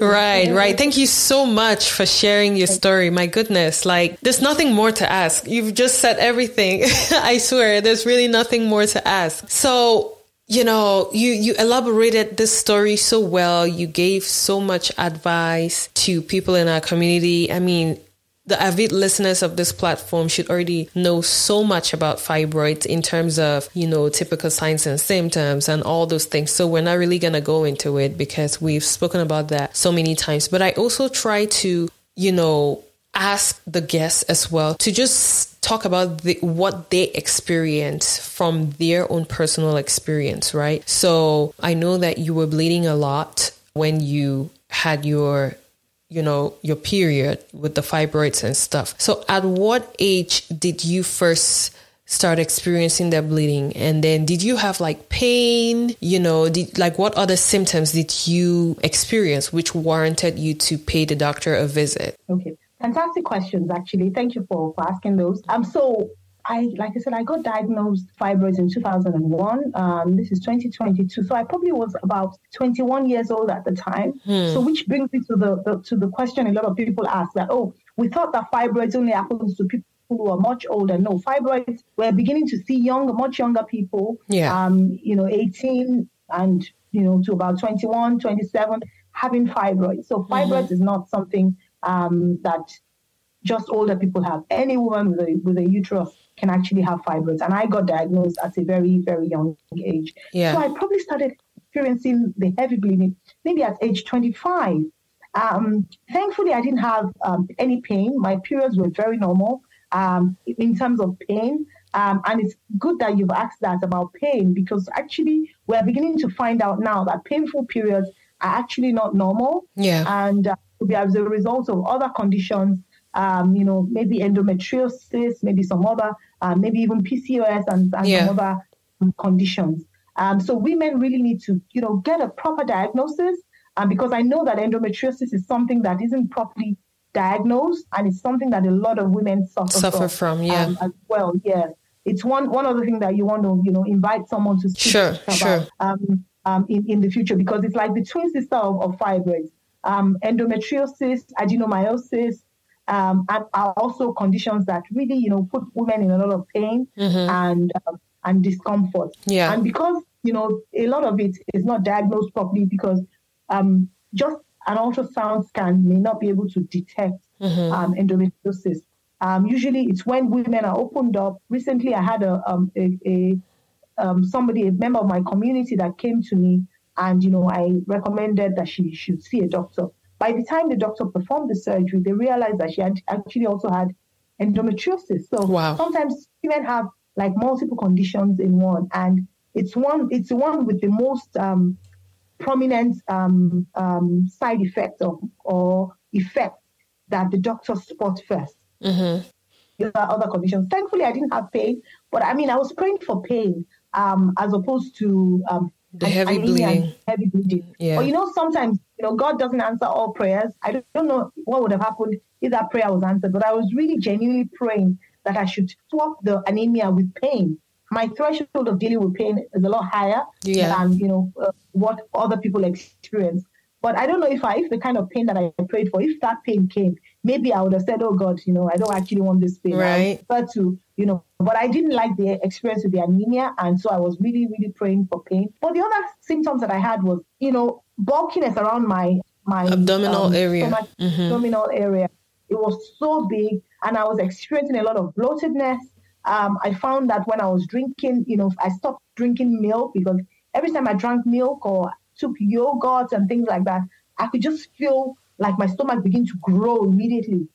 right, right. Thank you so much for sharing your story. My goodness, like there's nothing more to ask. You've just said everything. I swear, there's really nothing more to ask. So, you know, you you elaborated this story so well. You gave so much advice to people in our community. I mean, the avid listeners of this platform should already know so much about fibroids in terms of, you know, typical signs and symptoms and all those things. So we're not really going to go into it because we've spoken about that so many times. But I also try to, you know, ask the guests as well to just talk about the, what they experience from their own personal experience, right? So I know that you were bleeding a lot when you had your you know, your period with the fibroids and stuff. So at what age did you first start experiencing that bleeding? And then did you have like pain? You know, did, like what other symptoms did you experience which warranted you to pay the doctor a visit? Okay. Fantastic questions, actually. Thank you for, for asking those. Um, so I, like I said, I got diagnosed fibroids in 2001. Um, this is 2022. So I probably was about 21 years old at the time. So which brings me to the, the to the question a lot of people ask that, oh, we thought that fibroids only happens to people who are much older. No, fibroids, we're beginning to see younger, much younger people. Yeah. Um, you know, 18 and, you know, to about 21, 27 having fibroids. So fibroids is not something um, that just older people have. Any woman with a with a uterus can actually have fibroids, and I got diagnosed at a very very young age. Yeah. So I probably started experiencing the heavy bleeding maybe at age 25. Um, thankfully, I didn't have um, any pain. My periods were very normal um, in terms of pain. Um, and it's good that you've asked that about pain because actually we're beginning to find out now that painful periods are actually not normal Yeah. and uh, could be as a result of other conditions, um, you know, maybe endometriosis, maybe some other, uh, maybe even PCOS and, and Yeah. some other conditions. Um, so women really need to, you know, get a proper diagnosis um, because I know that endometriosis is something that isn't properly diagnosed, and it's something that a lot of women suffer, from. Suffer from, from, yeah. um, as well. Yeah, it's one one other thing that you want to you know invite someone to speak Sure, about sure. um, um, in in the future because it's like the twin sister of, of fibroids, um, endometriosis, adenomyosis. Um, and are also conditions that really, you know, put women in a lot of pain and um, and discomfort. Mm-hmm. Yeah. And because you know a lot of it is not diagnosed properly because um, just an ultrasound scan may not be able to detect Mm-hmm. um, endometriosis. Um, usually, it's when women are opened up. Recently, I had a, um, a, a um, somebody, a member of my community, that came to me, and you know, I recommended that she should see a doctor. By the time the doctor performed the surgery, they realized that she had actually also had endometriosis. So Wow. sometimes women have like multiple conditions in one, and it's one, it's the one with the most um, prominent um, um, side effect or, or effect that the doctors spot 1st Mm-hmm. There are other conditions. Thankfully, I didn't have pain, but I mean, I was praying for pain um, as opposed to um, The heavy and bleeding. Heavy bleeding. Yeah. But you know, sometimes you know God doesn't answer all prayers. I don't, don't know what would have happened if that prayer was answered, but I was really genuinely praying that I should swap the anemia with pain. My threshold of dealing with pain is a lot higher Yeah. than you know uh, what other people experience. But I don't know if I, if the kind of pain that I prayed for, if that pain came, maybe I would have said, "Oh God, you know, I don't actually want this pain." I Right. prefer to, you know, but I didn't like the experience with the anemia, and so I was really, really praying for pain. But the other symptoms that I had was, you know, bulkiness around my my Abdominal um, area. stomach- Mhm. abdominal area. It was so big, and I was experiencing a lot of bloatedness. Um, I found that when I was drinking, you know, I stopped drinking milk because every time I drank milk or took yogurt and things like that, I could just feel like my stomach begin to grow immediately.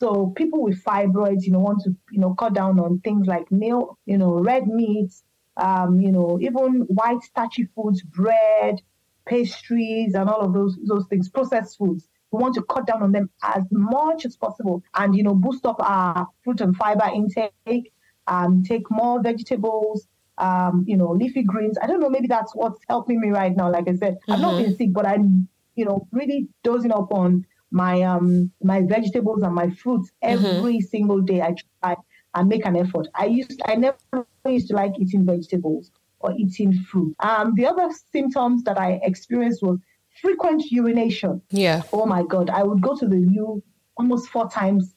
So people with fibroids, you know, want to, you know, cut down on things like milk, you know, red meats, um, you know, even white starchy foods, bread, pastries, and all of those those things, processed foods. We want to cut down on them as much as possible, and you know, boost up our fruit and fiber intake. Um, take more vegetables, um, you know, leafy greens. I don't know, maybe that's what's helping me right now. Like I said, I've not been sick, but I'm, you know, really dozing up on my um my vegetables and my fruits every single day. I try and make an effort. I used I never used to like eating vegetables or eating fruit. Um, the other symptoms that I experienced was frequent urination. Yeah. Oh my God, I would go to the loo almost four times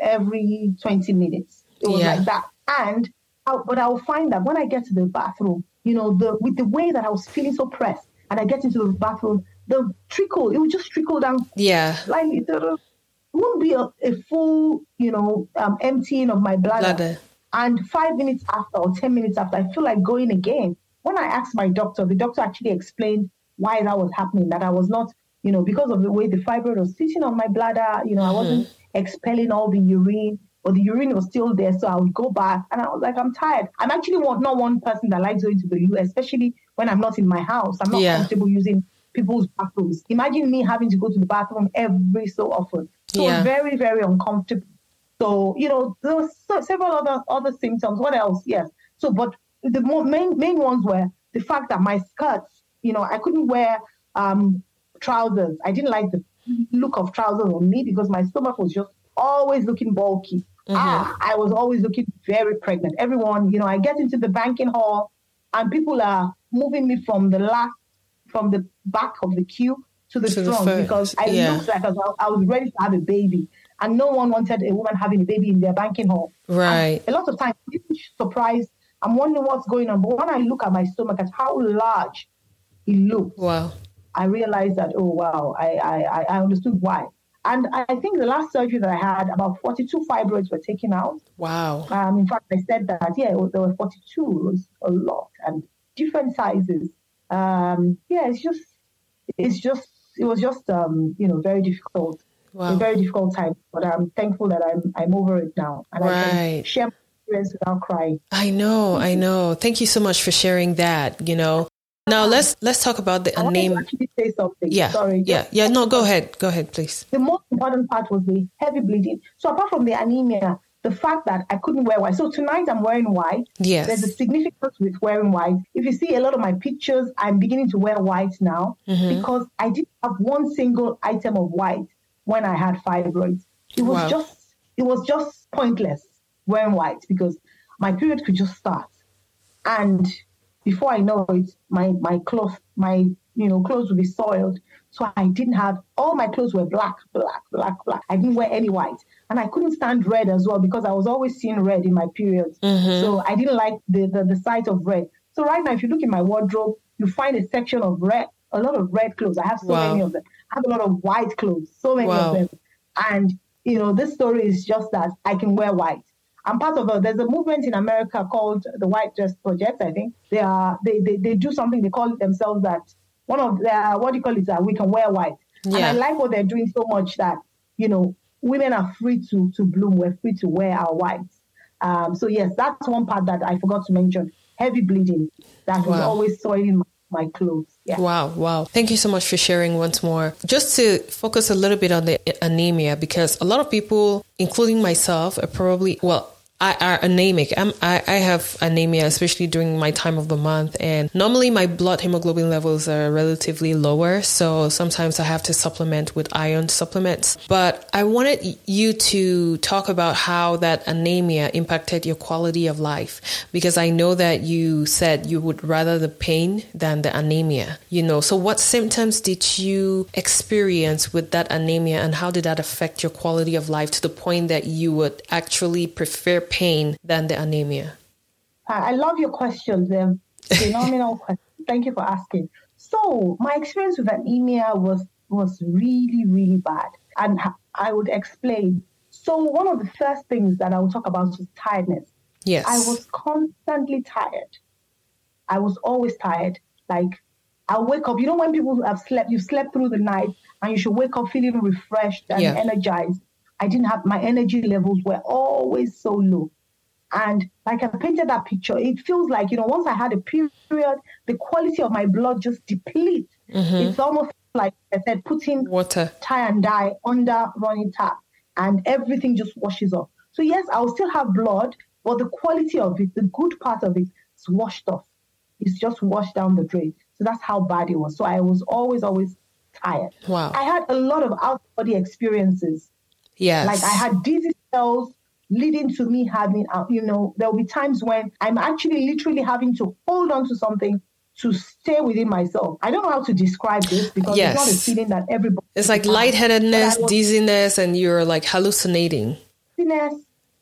every 20 minutes. It was Yeah. like that. And, I, but I will find that when I get to the bathroom, you know, the with the way that I was feeling so pressed, and I get into the bathroom, the trickle, it would just trickle down Yeah. like It won't be a, a full, you know, um, emptying of my bladder. Bladder. And five minutes after or 10 minutes after, I feel like going again. When I asked my doctor, the doctor actually explained why that was happening, that I was not, you know, because of the way the fibroid was sitting on my bladder, you know, I wasn't expelling all the urine, but the urine was still there. So I would go back and I was like, I'm tired. I'm actually not one person that likes going to the loo, especially when I'm not in my house. I'm not Yeah. comfortable using people's bathrooms. Imagine me having to go to the bathroom every so often. So Yeah. very, very uncomfortable. So, you know, there so, several other other symptoms. What else? Yes. So, but the main main ones were the fact that my skirts, you know, I couldn't wear um, trousers. I didn't like the look of trousers on me because my stomach was just always looking bulky. Ah, I was always looking very pregnant. Everyone, you know, I get into the banking hall and people are moving me from the last, from the back of the queue to the To front because I yeah. looked like I was, I was ready to have a baby. And no one wanted a woman having a baby in their banking hall. Right. A lot of times, people surprised. I'm wondering what's going on. But when I look at my stomach, at how large it looks, Wow. I realized that, oh, wow, I, I, I understood why. And I think the last surgery that I had, about 42 fibroids were taken out. Wow. Um, in fact, I said that, yeah, was- there were 42. It was a lot and different sizes. Um, yeah, it's just, it's just, it was just, um, you know, very difficult. A very difficult time, but I'm thankful that I'm I'm over it now, and I can share my experience without crying. I know, I know. Thank you so much for sharing that, you know. Now let's let's talk about the to actually say something. Yeah. Sorry. Yeah. Yeah, no, go ahead. Go ahead, please. The most important part was the heavy bleeding. So apart from the anemia, the fact that I couldn't wear white. So tonight I'm wearing white. Yes. There's a significance with wearing white. If you see a lot of my pictures, I'm beginning to wear white now Mm-hmm. because I didn't have one single item of white when I had fibroids. It was Wow. just it was just pointless wearing white because my period could just start. And before I know it, my my clothes, my you know, clothes would be soiled. So I didn't have all my clothes were black, black, black, black. I didn't wear any white. And I couldn't stand red as well because I was always seeing red in my periods. Mm-hmm. So I didn't like the, the the sight of red. So right now if you look in my wardrobe, you find a section of red, a lot of red clothes. I have so Wow. many of them. I have a lot of white clothes, so many Wow. of them. And you know, this story is just that I can wear white. I'm part of a there's a movement in America called the White Dress Project, I think. They are they they, they do something, they call it themselves that one of their what do you call it? That we can wear white. Yeah. And I like what they're doing so much that, you know, women are free to to bloom, we're free to wear our whites. Um, so yes, that's one part that I forgot to mention. Heavy bleeding that is Wow. always soiling my, my clothes. Yeah. Wow, wow. Thank you so much for sharing once more. Just to focus a little bit on the anemia, because a lot of people, including myself, are probably, well, I are anemic. I'm, I, I have anemia, especially during my time of the month. And normally my blood hemoglobin levels are relatively lower. So sometimes I have to supplement with iron supplements. But I wanted you to talk about how that anemia impacted your quality of life, because I know that you said you would rather the pain than the anemia, you know. So what symptoms did you experience with that anemia and how did that affect your quality of life to the point that you would actually prefer pain than the anemia? I love your questions. They're phenomenal questions. Thank you for asking. So my experience with anemia was was really, really bad. And I would explain. So one of the first things that I will talk about was tiredness. Yes. I was constantly tired. I was always tired. Like I wake up, you know, when people have slept, you slept through the night and you should wake up feeling refreshed and Yeah. energized. I didn't have my energy levels were always so low. And like I painted that picture, it feels like, you know, once I had a period, the quality of my blood just depletes. Mm-hmm. It's almost like I said, putting Water. tie and dye under running tap and everything just washes off. So yes, I'll still have blood, but the quality of it, the good part of it, is washed off. It's just washed down the drain. So that's how bad it was. So I was always, always tired. Wow. I had a lot of out body experiences. Yes. Like I had dizzy spells leading to me having, uh, you know, there will be times when I'm actually literally having to hold on to something to stay within myself. I don't know how to describe this because it's not a feeling that everybody. It's like has. lightheadedness, was- dizziness, and you're like hallucinating. dizziness,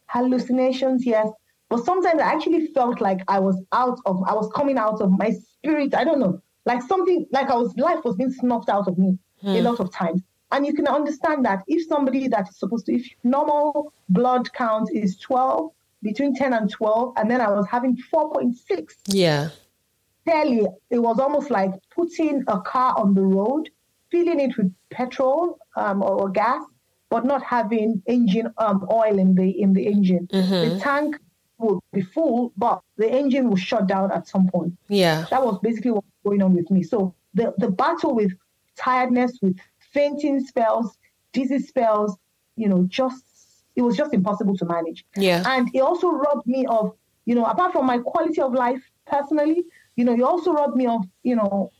hallucinations, yes. But sometimes I actually felt like I was out of, I was coming out of my spirit. I don't know, like something, like I was, life was being snuffed out of me a lot of times. And you can understand that if somebody that is supposed to, if normal blood count is 12, between 10 and 12, and then I was having 4.6, Yeah. clearly it was almost like putting a car on the road, filling it with petrol um, or, or gas, but not having engine um, oil in the in the engine. The tank would be full, but the engine will shut down at some point. Yeah. That was basically what was going on with me. So the the battle with tiredness, with fainting spells, dizzy spells, you know, just it was just impossible to manage. Yeah. And it also robbed me of, you know, apart from my quality of life personally, you know, it also robbed me of, you know,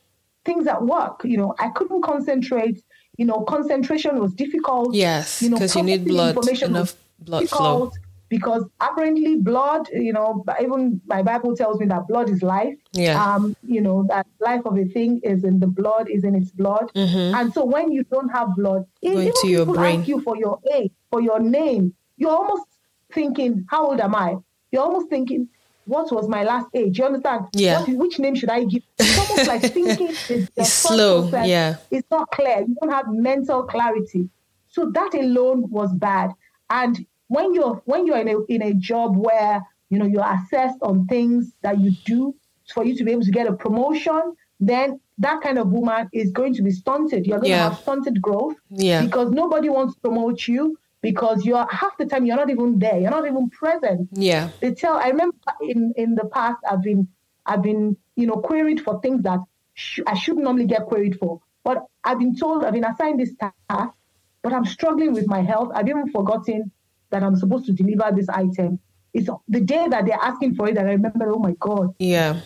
things at work. You know, I couldn't concentrate. You know, concentration was difficult. Yes, You know, 'cause you need blood, enough blood flow. Because apparently, blood, you know, even my Bible tells me that blood is life. Yeah. Um, you know, that life of a thing is in the blood, is in its blood. And so when you don't have blood, Mm-hmm. Even to your people brain. ask you for your age, for your name, you're almost thinking, how old am I? You're almost thinking, what was my last age? You understand? Yeah. What, which name should I give? It's almost like thinking is It's slow, process yeah. It's not clear. You don't have mental clarity. So that alone was bad. And when you're when you're in a in a job where you know you're assessed on things that you do for you to be able to get a promotion, then that kind of woman is going to be stunted. You're going Yeah. to have stunted growth Yeah. because nobody wants to promote you because you're half the time you're not even there. You're not even present Yeah. they tell i remember in in the past i've been i've been you know queried for things that sh- i shouldn't normally get queried for but i've been told i've been assigned this task but i'm struggling with my health i've even forgotten that i'm supposed to deliver this item it's the day that they're asking for it that i remember oh my god Yeah.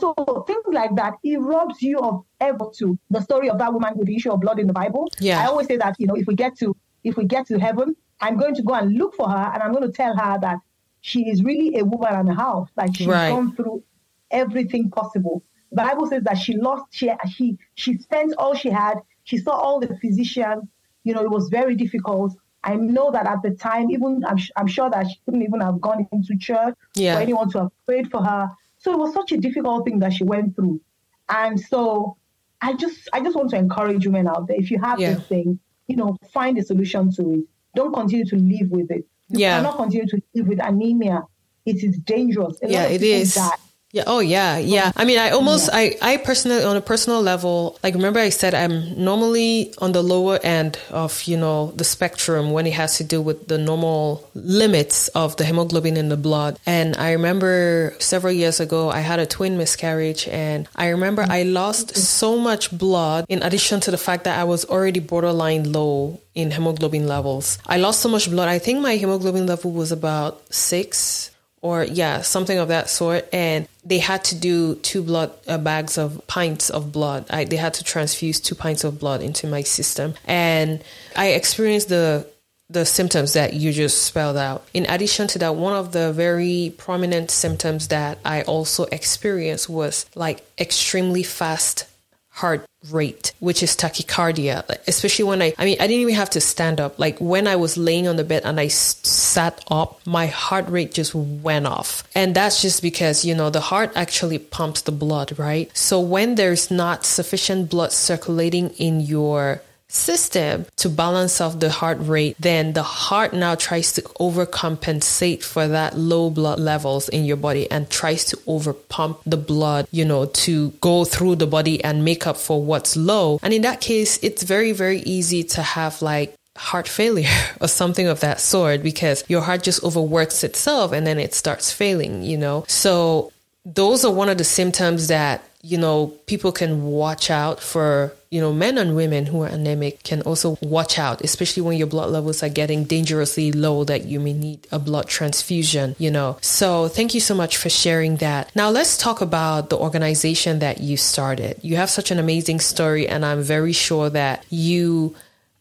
so things like that, it robs you of ever to the story of that woman with the issue of blood in the Bible. Yeah. I always say that, you know, if we get to if we get to heaven, I'm going to go and look for her and I'm going to tell her that she is really a woman and a half. Like she's right. gone through everything possible. The Bible says that she lost, she, she, she spent all she had. She saw all the physicians. You know, it was very difficult. I know that at the time, even I'm, I'm sure that she couldn't even have gone into church yeah. for anyone to have prayed for her. So it was such a difficult thing that she went through. And so I just I just want to encourage women out there. If you have yeah. this thing, you know, find a solution to it. Don't continue to live with it. You yeah. cannot continue to live with anemia. It is dangerous. A yeah, it is. Die. Yeah. Oh, yeah. Yeah. I mean, I almost, yeah. I, I personally, on a personal level, like remember I said I'm normally on the lower end of, you know, the spectrum when it has to do with the normal limits of the hemoglobin in the blood. And I remember several years ago, I had a twin miscarriage and I remember I mm-hmm. lost mm-hmm. so much blood in addition to the fact that I was already borderline low in hemoglobin levels. I lost so much blood. I think my hemoglobin level was about six or yeah, something of that sort. And they had to do two blood uh, bags of pints of blood. I, they had to transfuse two pints of blood into my system, and I experienced the the symptoms that you just spelled out. In addition to that, one of the very prominent symptoms that I also experienced was like extremely fast heart rate, which is tachycardia, especially when I, I mean, I didn't even have to stand up. Like when I was laying on the bed and I sat up, my heart rate just went off. And that's just because, you know, the heart actually pumps the blood, right? So when there's not sufficient blood circulating in your system to balance off the heart rate, then the heart now tries to overcompensate for that low blood levels in your body and tries to overpump the blood, you know, to go through the body and make up for what's low. And in that case, it's very, very easy to have like heart failure or something of that sort because your heart just overworks itself and then it starts failing, you know? So those are one of the symptoms that you know, people can watch out for, you know, men and women who are anemic can also watch out, especially when your blood levels are getting dangerously low that you may need a blood transfusion, you know. So thank you so much for sharing that. Now let's talk about the organization that you started. You have such an amazing story, and I'm very sure that you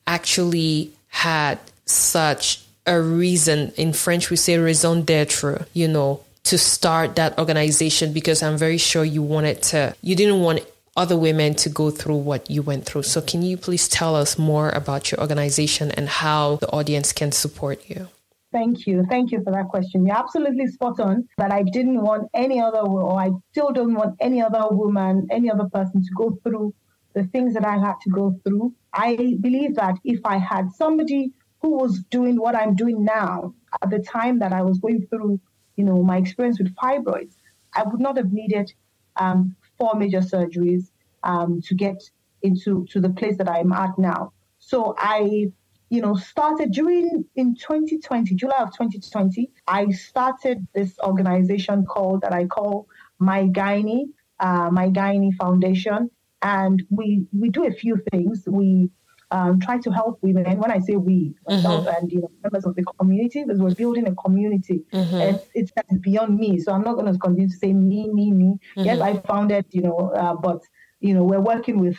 actually had such a reason. In French, we say raison d'etre, you know, to start that organization because I'm very sure you wanted to, you didn't want other women to go through what you went through. So, can you please tell us more about your organization and how the audience can support you? Thank you. Thank you for that question. You're absolutely spot on that I didn't want any other, or I still don't want any other woman, any other person to go through the things that I had to go through. I believe that if I had somebody who was doing what I'm doing now at the time that I was going through you know, my experience with fibroids, I would not have needed um, four major surgeries um, to get into to the place that I'm at now. So I, you know, started during in 2020, July of 2020, I started this organization called that I call My Gynae, uh, My Gynae Foundation, and we we do a few things. We um, try to help women. When I say we, myself mm-hmm. and you know members of the community, because we're building a community. Mm-hmm. It's, it's beyond me, so I'm not going to continue to say me, me, me. Mm-hmm. Yes, I founded, you know, uh, but you know we're working with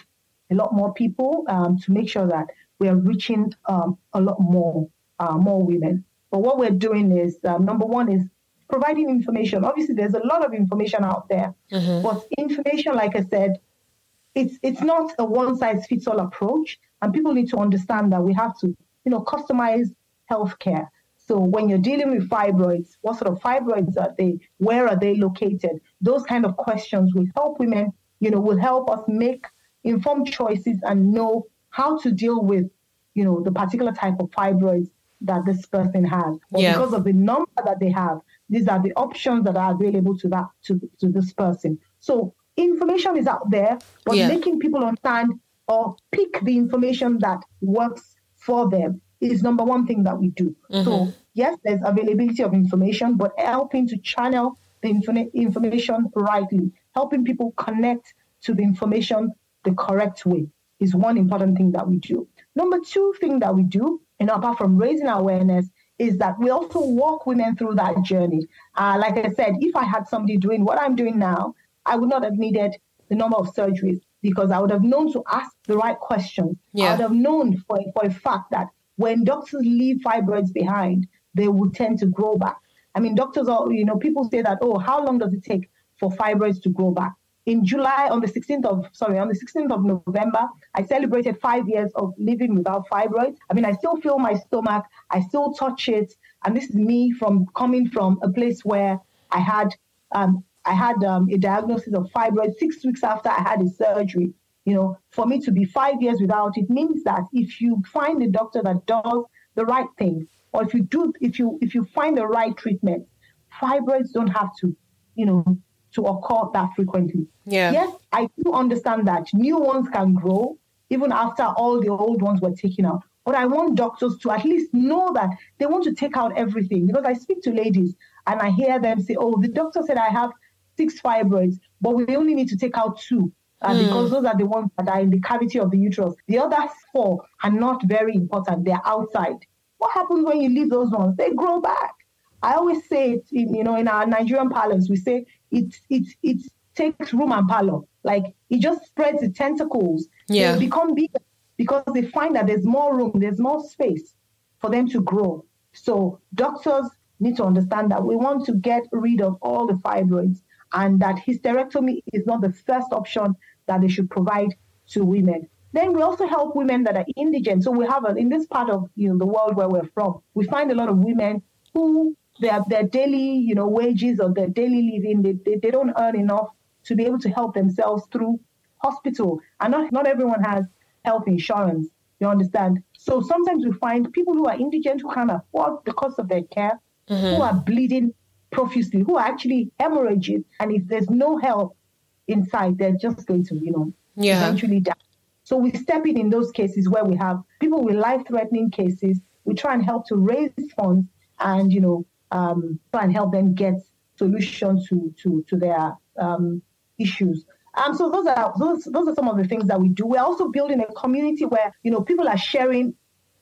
a lot more people um, to make sure that we are reaching um, a lot more uh, more women. But what we're doing is um, number one is providing information. Obviously, there's a lot of information out there, mm-hmm. but information, like I said, it's it's not a one size fits all approach. And people need to understand that we have to, you know, customize healthcare. So when you're dealing with fibroids, what sort of fibroids are they? Where are they located? Those kind of questions will help women, you know, will help us make informed choices and know how to deal with, you know, the particular type of fibroids that this person has. But yeah. because of the number that they have, these are the options that are available to that to, to this person. So information is out there, but yeah. making people understand or pick the information that works for them is number one thing that we do. Mm-hmm. So, yes, there's availability of information, but helping to channel the information rightly, helping people connect to the information the correct way is one important thing that we do. Number two thing that we do, and apart from raising awareness, is that we also walk women through that journey. Uh, like I said, if I had somebody doing what I'm doing now, I would not have needed the number of surgeries because I would have known to ask the right questions. Yeah. I would have known for, for a fact that when doctors leave fibroids behind, they will tend to grow back. I mean, doctors are, you know, people say that, oh, how long does it take for fibroids to grow back? In July, on the 16th of, sorry, on the 16th of November, I celebrated five years of living without fibroids. I mean, I still feel my stomach, I still touch it. And this is me from coming from a place where I had, um, I had um, a diagnosis of fibroids six weeks after I had a surgery. You know, for me to be five years without it means that if you find a doctor that does the right thing, or if you do if you if you find the right treatment fibroids don't have to you know to occur that frequently. Yeah. Yes i do understand that new ones can grow even after all the old ones were taken out. But i want doctors to at least know that they want to take out everything. Because i speak to ladies and i hear them say oh the doctor said i have six fibroids but we only need to take out two uh, mm. because those are the ones that are in the cavity of the uterus. The other four are not very important. They're outside. What happens when you leave those ones? They grow back. I always say it, in, you know, in our Nigerian parlance, we say it, it, it takes room and power. Like it just spreads its tentacles. Yeah. They become bigger because they find that there's more room, there's more space for them to grow. So doctors need to understand that we want to get rid of all the fibroids and that hysterectomy is not the first option that they should provide to women. Then we also help women that are indigent. So we have a, in this part of you know the world where we're from, we find a lot of women who their their daily you know wages or their daily living they, they, they don't earn enough to be able to help themselves through hospital. And not not everyone has health insurance. You understand? So sometimes we find people who are indigent who can't afford the cost of their care, mm-hmm. who are bleeding profusely, who are actually hemorrhaging, and if there's no help inside, they're just going to, you know, yeah. eventually die. So we step in in those cases where we have people with life-threatening cases. We try and help to raise funds and you know um, try and help them get solutions to to to their um, issues. Um, so those are those those are some of the things that we do. We're also building a community where you know people are sharing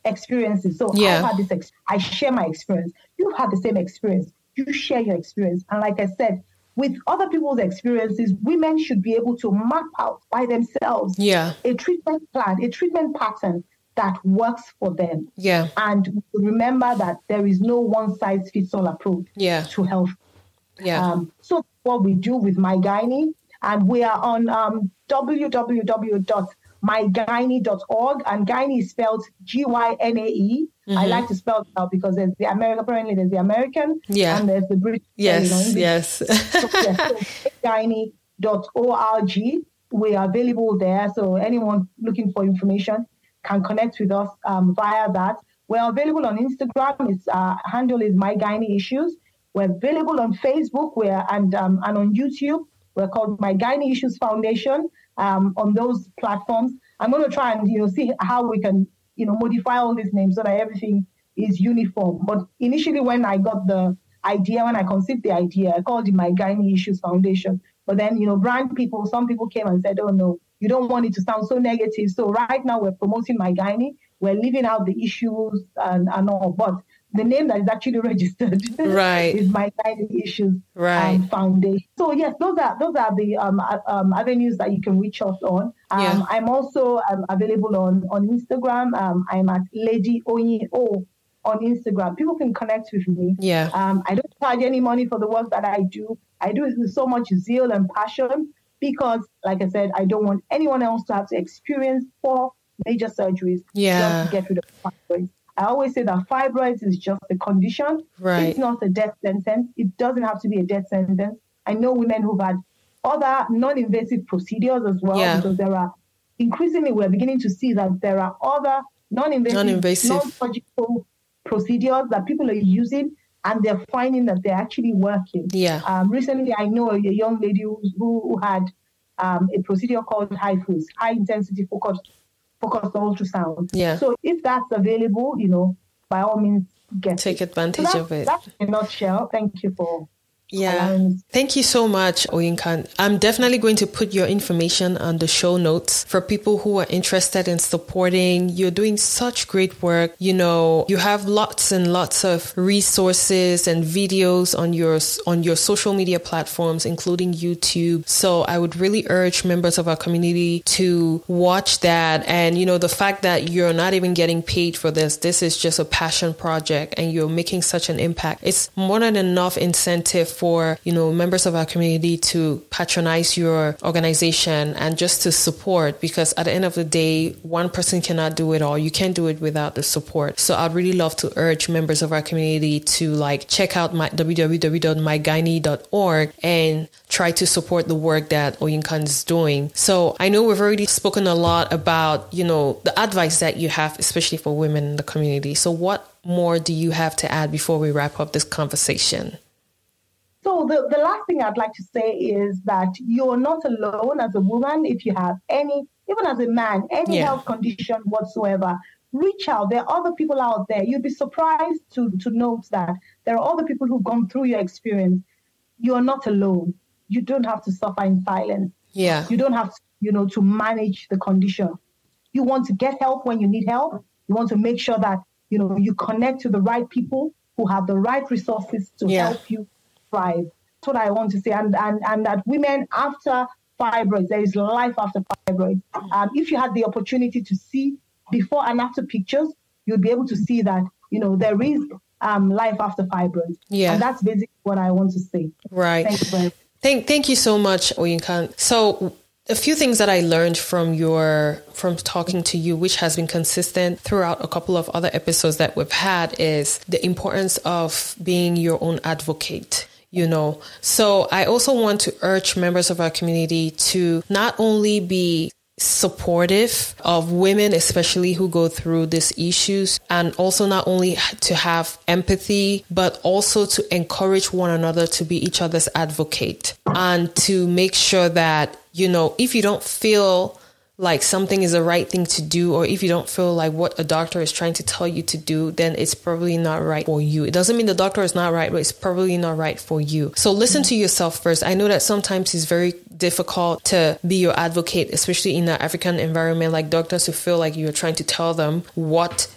experiences. So yeah. I've had this. Ex- I share my experience. You've had the same experience. You share your experience. And like I said, with other people's experiences, women should be able to map out by themselves yeah. a treatment plan, a treatment pattern that works for them. Yeah. And remember that there is no one size fits all approach yeah. to health. Yeah. Um, so what we do with My Gynae, and we are on um, www.mygynae.org, and Gynae is spelled G-Y-N-A-E. Mm-hmm. I like to spell it out because there's the American, apparently there's the American, yeah. and there's the British. Yes, yes. so, yes so gynae.org. We are available there, so anyone looking for information can connect with us um, via that. We're available on Instagram. Its uh, handle is My Gynae Issues. We're available on Facebook. We're and um, and on YouTube. We're called My Gynae Issues Foundation. Um, on those platforms, I'm going to try and you know see how we can you know, modify all these names so that everything is uniform. But initially, when I got the idea, when I conceived the idea, I called it my Gynae Issues Foundation. But then, you know, brand people, some people came and said, oh no, you don't want it to sound so negative. So right now we're promoting my Gynae. We're leaving out the issues and, and all. But the name that is actually registered right. is my Gynae Issues right. um, Foundation. So yes, those are those are the um, um, avenues that you can reach us on. Um, yeah. I'm also um, available on on Instagram. Um, I'm at Lady Oyin O on Instagram. People can connect with me. Yeah. Um, I don't charge any money for the work that I do. I do it with so much zeal and passion because, like I said, I don't want anyone else to have to experience four major surgeries yeah. just to get rid of fibroids. I always say that fibroids is just a condition. Right. It's not a death sentence. It doesn't have to be a death sentence. I know women who've had other non-invasive procedures as well yeah. because there are increasingly we're beginning to see that there are other non-invasive, non-invasive. non-surgical procedures that people are using and they're finding that they're actually working. Yeah. Um, recently, I know a young lady who, who had um, a procedure called HIFUS, high intensity focused focused ultrasound. Yeah. So if that's available, you know, by all means, get take it. advantage so of it. That's in a nutshell. Thank you for Yeah. Um, Thank you so much, Oyinkan. I'm definitely going to put your information on the show notes for people who are interested in supporting. You're doing such great work. You know, you have lots and lots of resources and videos on your on your social media platforms including YouTube. So I would really urge members of our community to watch that and you know the fact that you're not even getting paid for this. This is just a passion project and you're making such an impact. It's more than enough incentive for, you know, members of our community to patronize your organization and just to support because at the end of the day, one person cannot do it all. You can't do it without the support. So I'd really love to urge members of our community to like check out my www.mygynae.org and try to support the work that Oyinkan is doing. So I know we've already spoken a lot about, you know, the advice that you have, especially for women in the community. So what more do you have to add before we wrap up this conversation? So the, the last thing I'd like to say is that you're not alone as a woman if you have any, even as a man, any yeah. health condition whatsoever. Reach out. There are other people out there. You'd be surprised to, to note that there are other people who've gone through your experience. You are not alone. You don't have to suffer in silence. Yeah. You don't have to, you know, to manage the condition. You want to get help when you need help. You want to make sure that, you know, you connect to the right people who have the right resources to yeah. help you thrive. That's what I want to say. And, and, and that women after fibroids, there is life after fibroids. Um, if you had the opportunity to see before and after pictures, you'll be able to see that, you know, there is um, life after fibroids. Yeah. And that's basically what I want to say. Right. Thank, thank you so much, Oyinkan. So a few things that I learned from your from talking to you, which has been consistent throughout a couple of other episodes that we've had, is the importance of being your own advocate you know. So I also want to urge members of our community to not only be supportive of women, especially who go through these issues, and also not only to have empathy, but also to encourage one another to be each other's advocate and to make sure that, you know, if you don't feel like something is the right thing to do, or if you don't feel like what a doctor is trying to tell you to do, then it's probably not right for you. It doesn't mean the doctor is not right, but it's probably not right for you. So listen to yourself first. I know that sometimes it's very difficult to be your advocate, especially in an African environment, like doctors who feel like you're trying to tell them what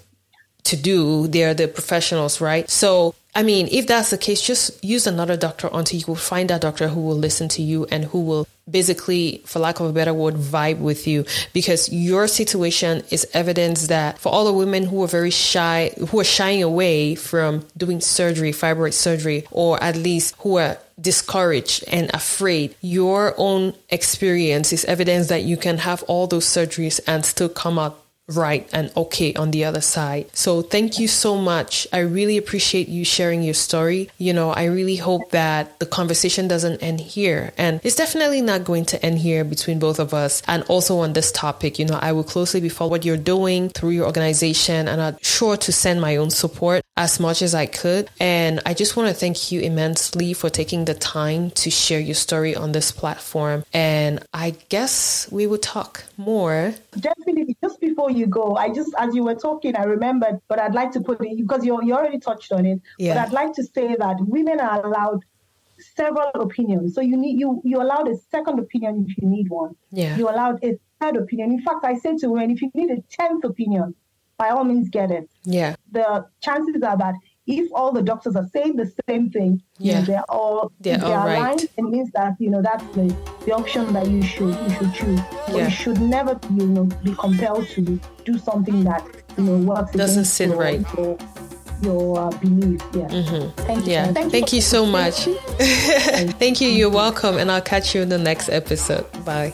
to do. They're the professionals, right? So I mean, if that's the case, just use another doctor until you. Find that doctor who will listen to you and who will basically, for lack of a better word, vibe with you. Because your situation is evidence that for all the women who are very shy, who are shying away from doing surgery, fibroid surgery, or at least who are discouraged and afraid, your own experience is evidence that you can have all those surgeries and still come out right and okay on the other side. So thank you so much. I really appreciate you sharing your story. You know, I really hope that the conversation doesn't end here. And it's definitely not going to end here between both of us. And also on this topic, you know, I will closely be following what you're doing through your organization and I'm sure to send my own support as much as I could. And I just want to thank you immensely for taking the time to share your story on this platform. And I guess we will talk more. Definitely. Just before you go, I just, as you were talking, I remembered, but I'd like to put it, because you, you already touched on it, yeah. but I'd like to say that women are allowed several opinions. So you need, you, you allowed a second opinion if you need one. Yeah. You allowed a third opinion. In fact, I say to women, if you need a tenth opinion, by all means get it. Yeah. The chances are that if all the doctors are saying the same thing, yeah. They're all they're they all right. it means that you know that's the, the option that you should you should choose. Yeah. You should never you know be compelled to do something that you know works doesn't sit your, right. Your, your uh, belief. Yeah. Mm-hmm. Thank you. Yeah. Thank, Thank you, you so much. Thank you. You're welcome, and I'll catch you in the next episode. Bye.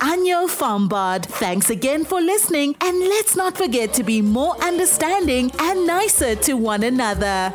Anyo Fambard. Thanks again for listening, and let's not forget to be more understanding and nicer to one another.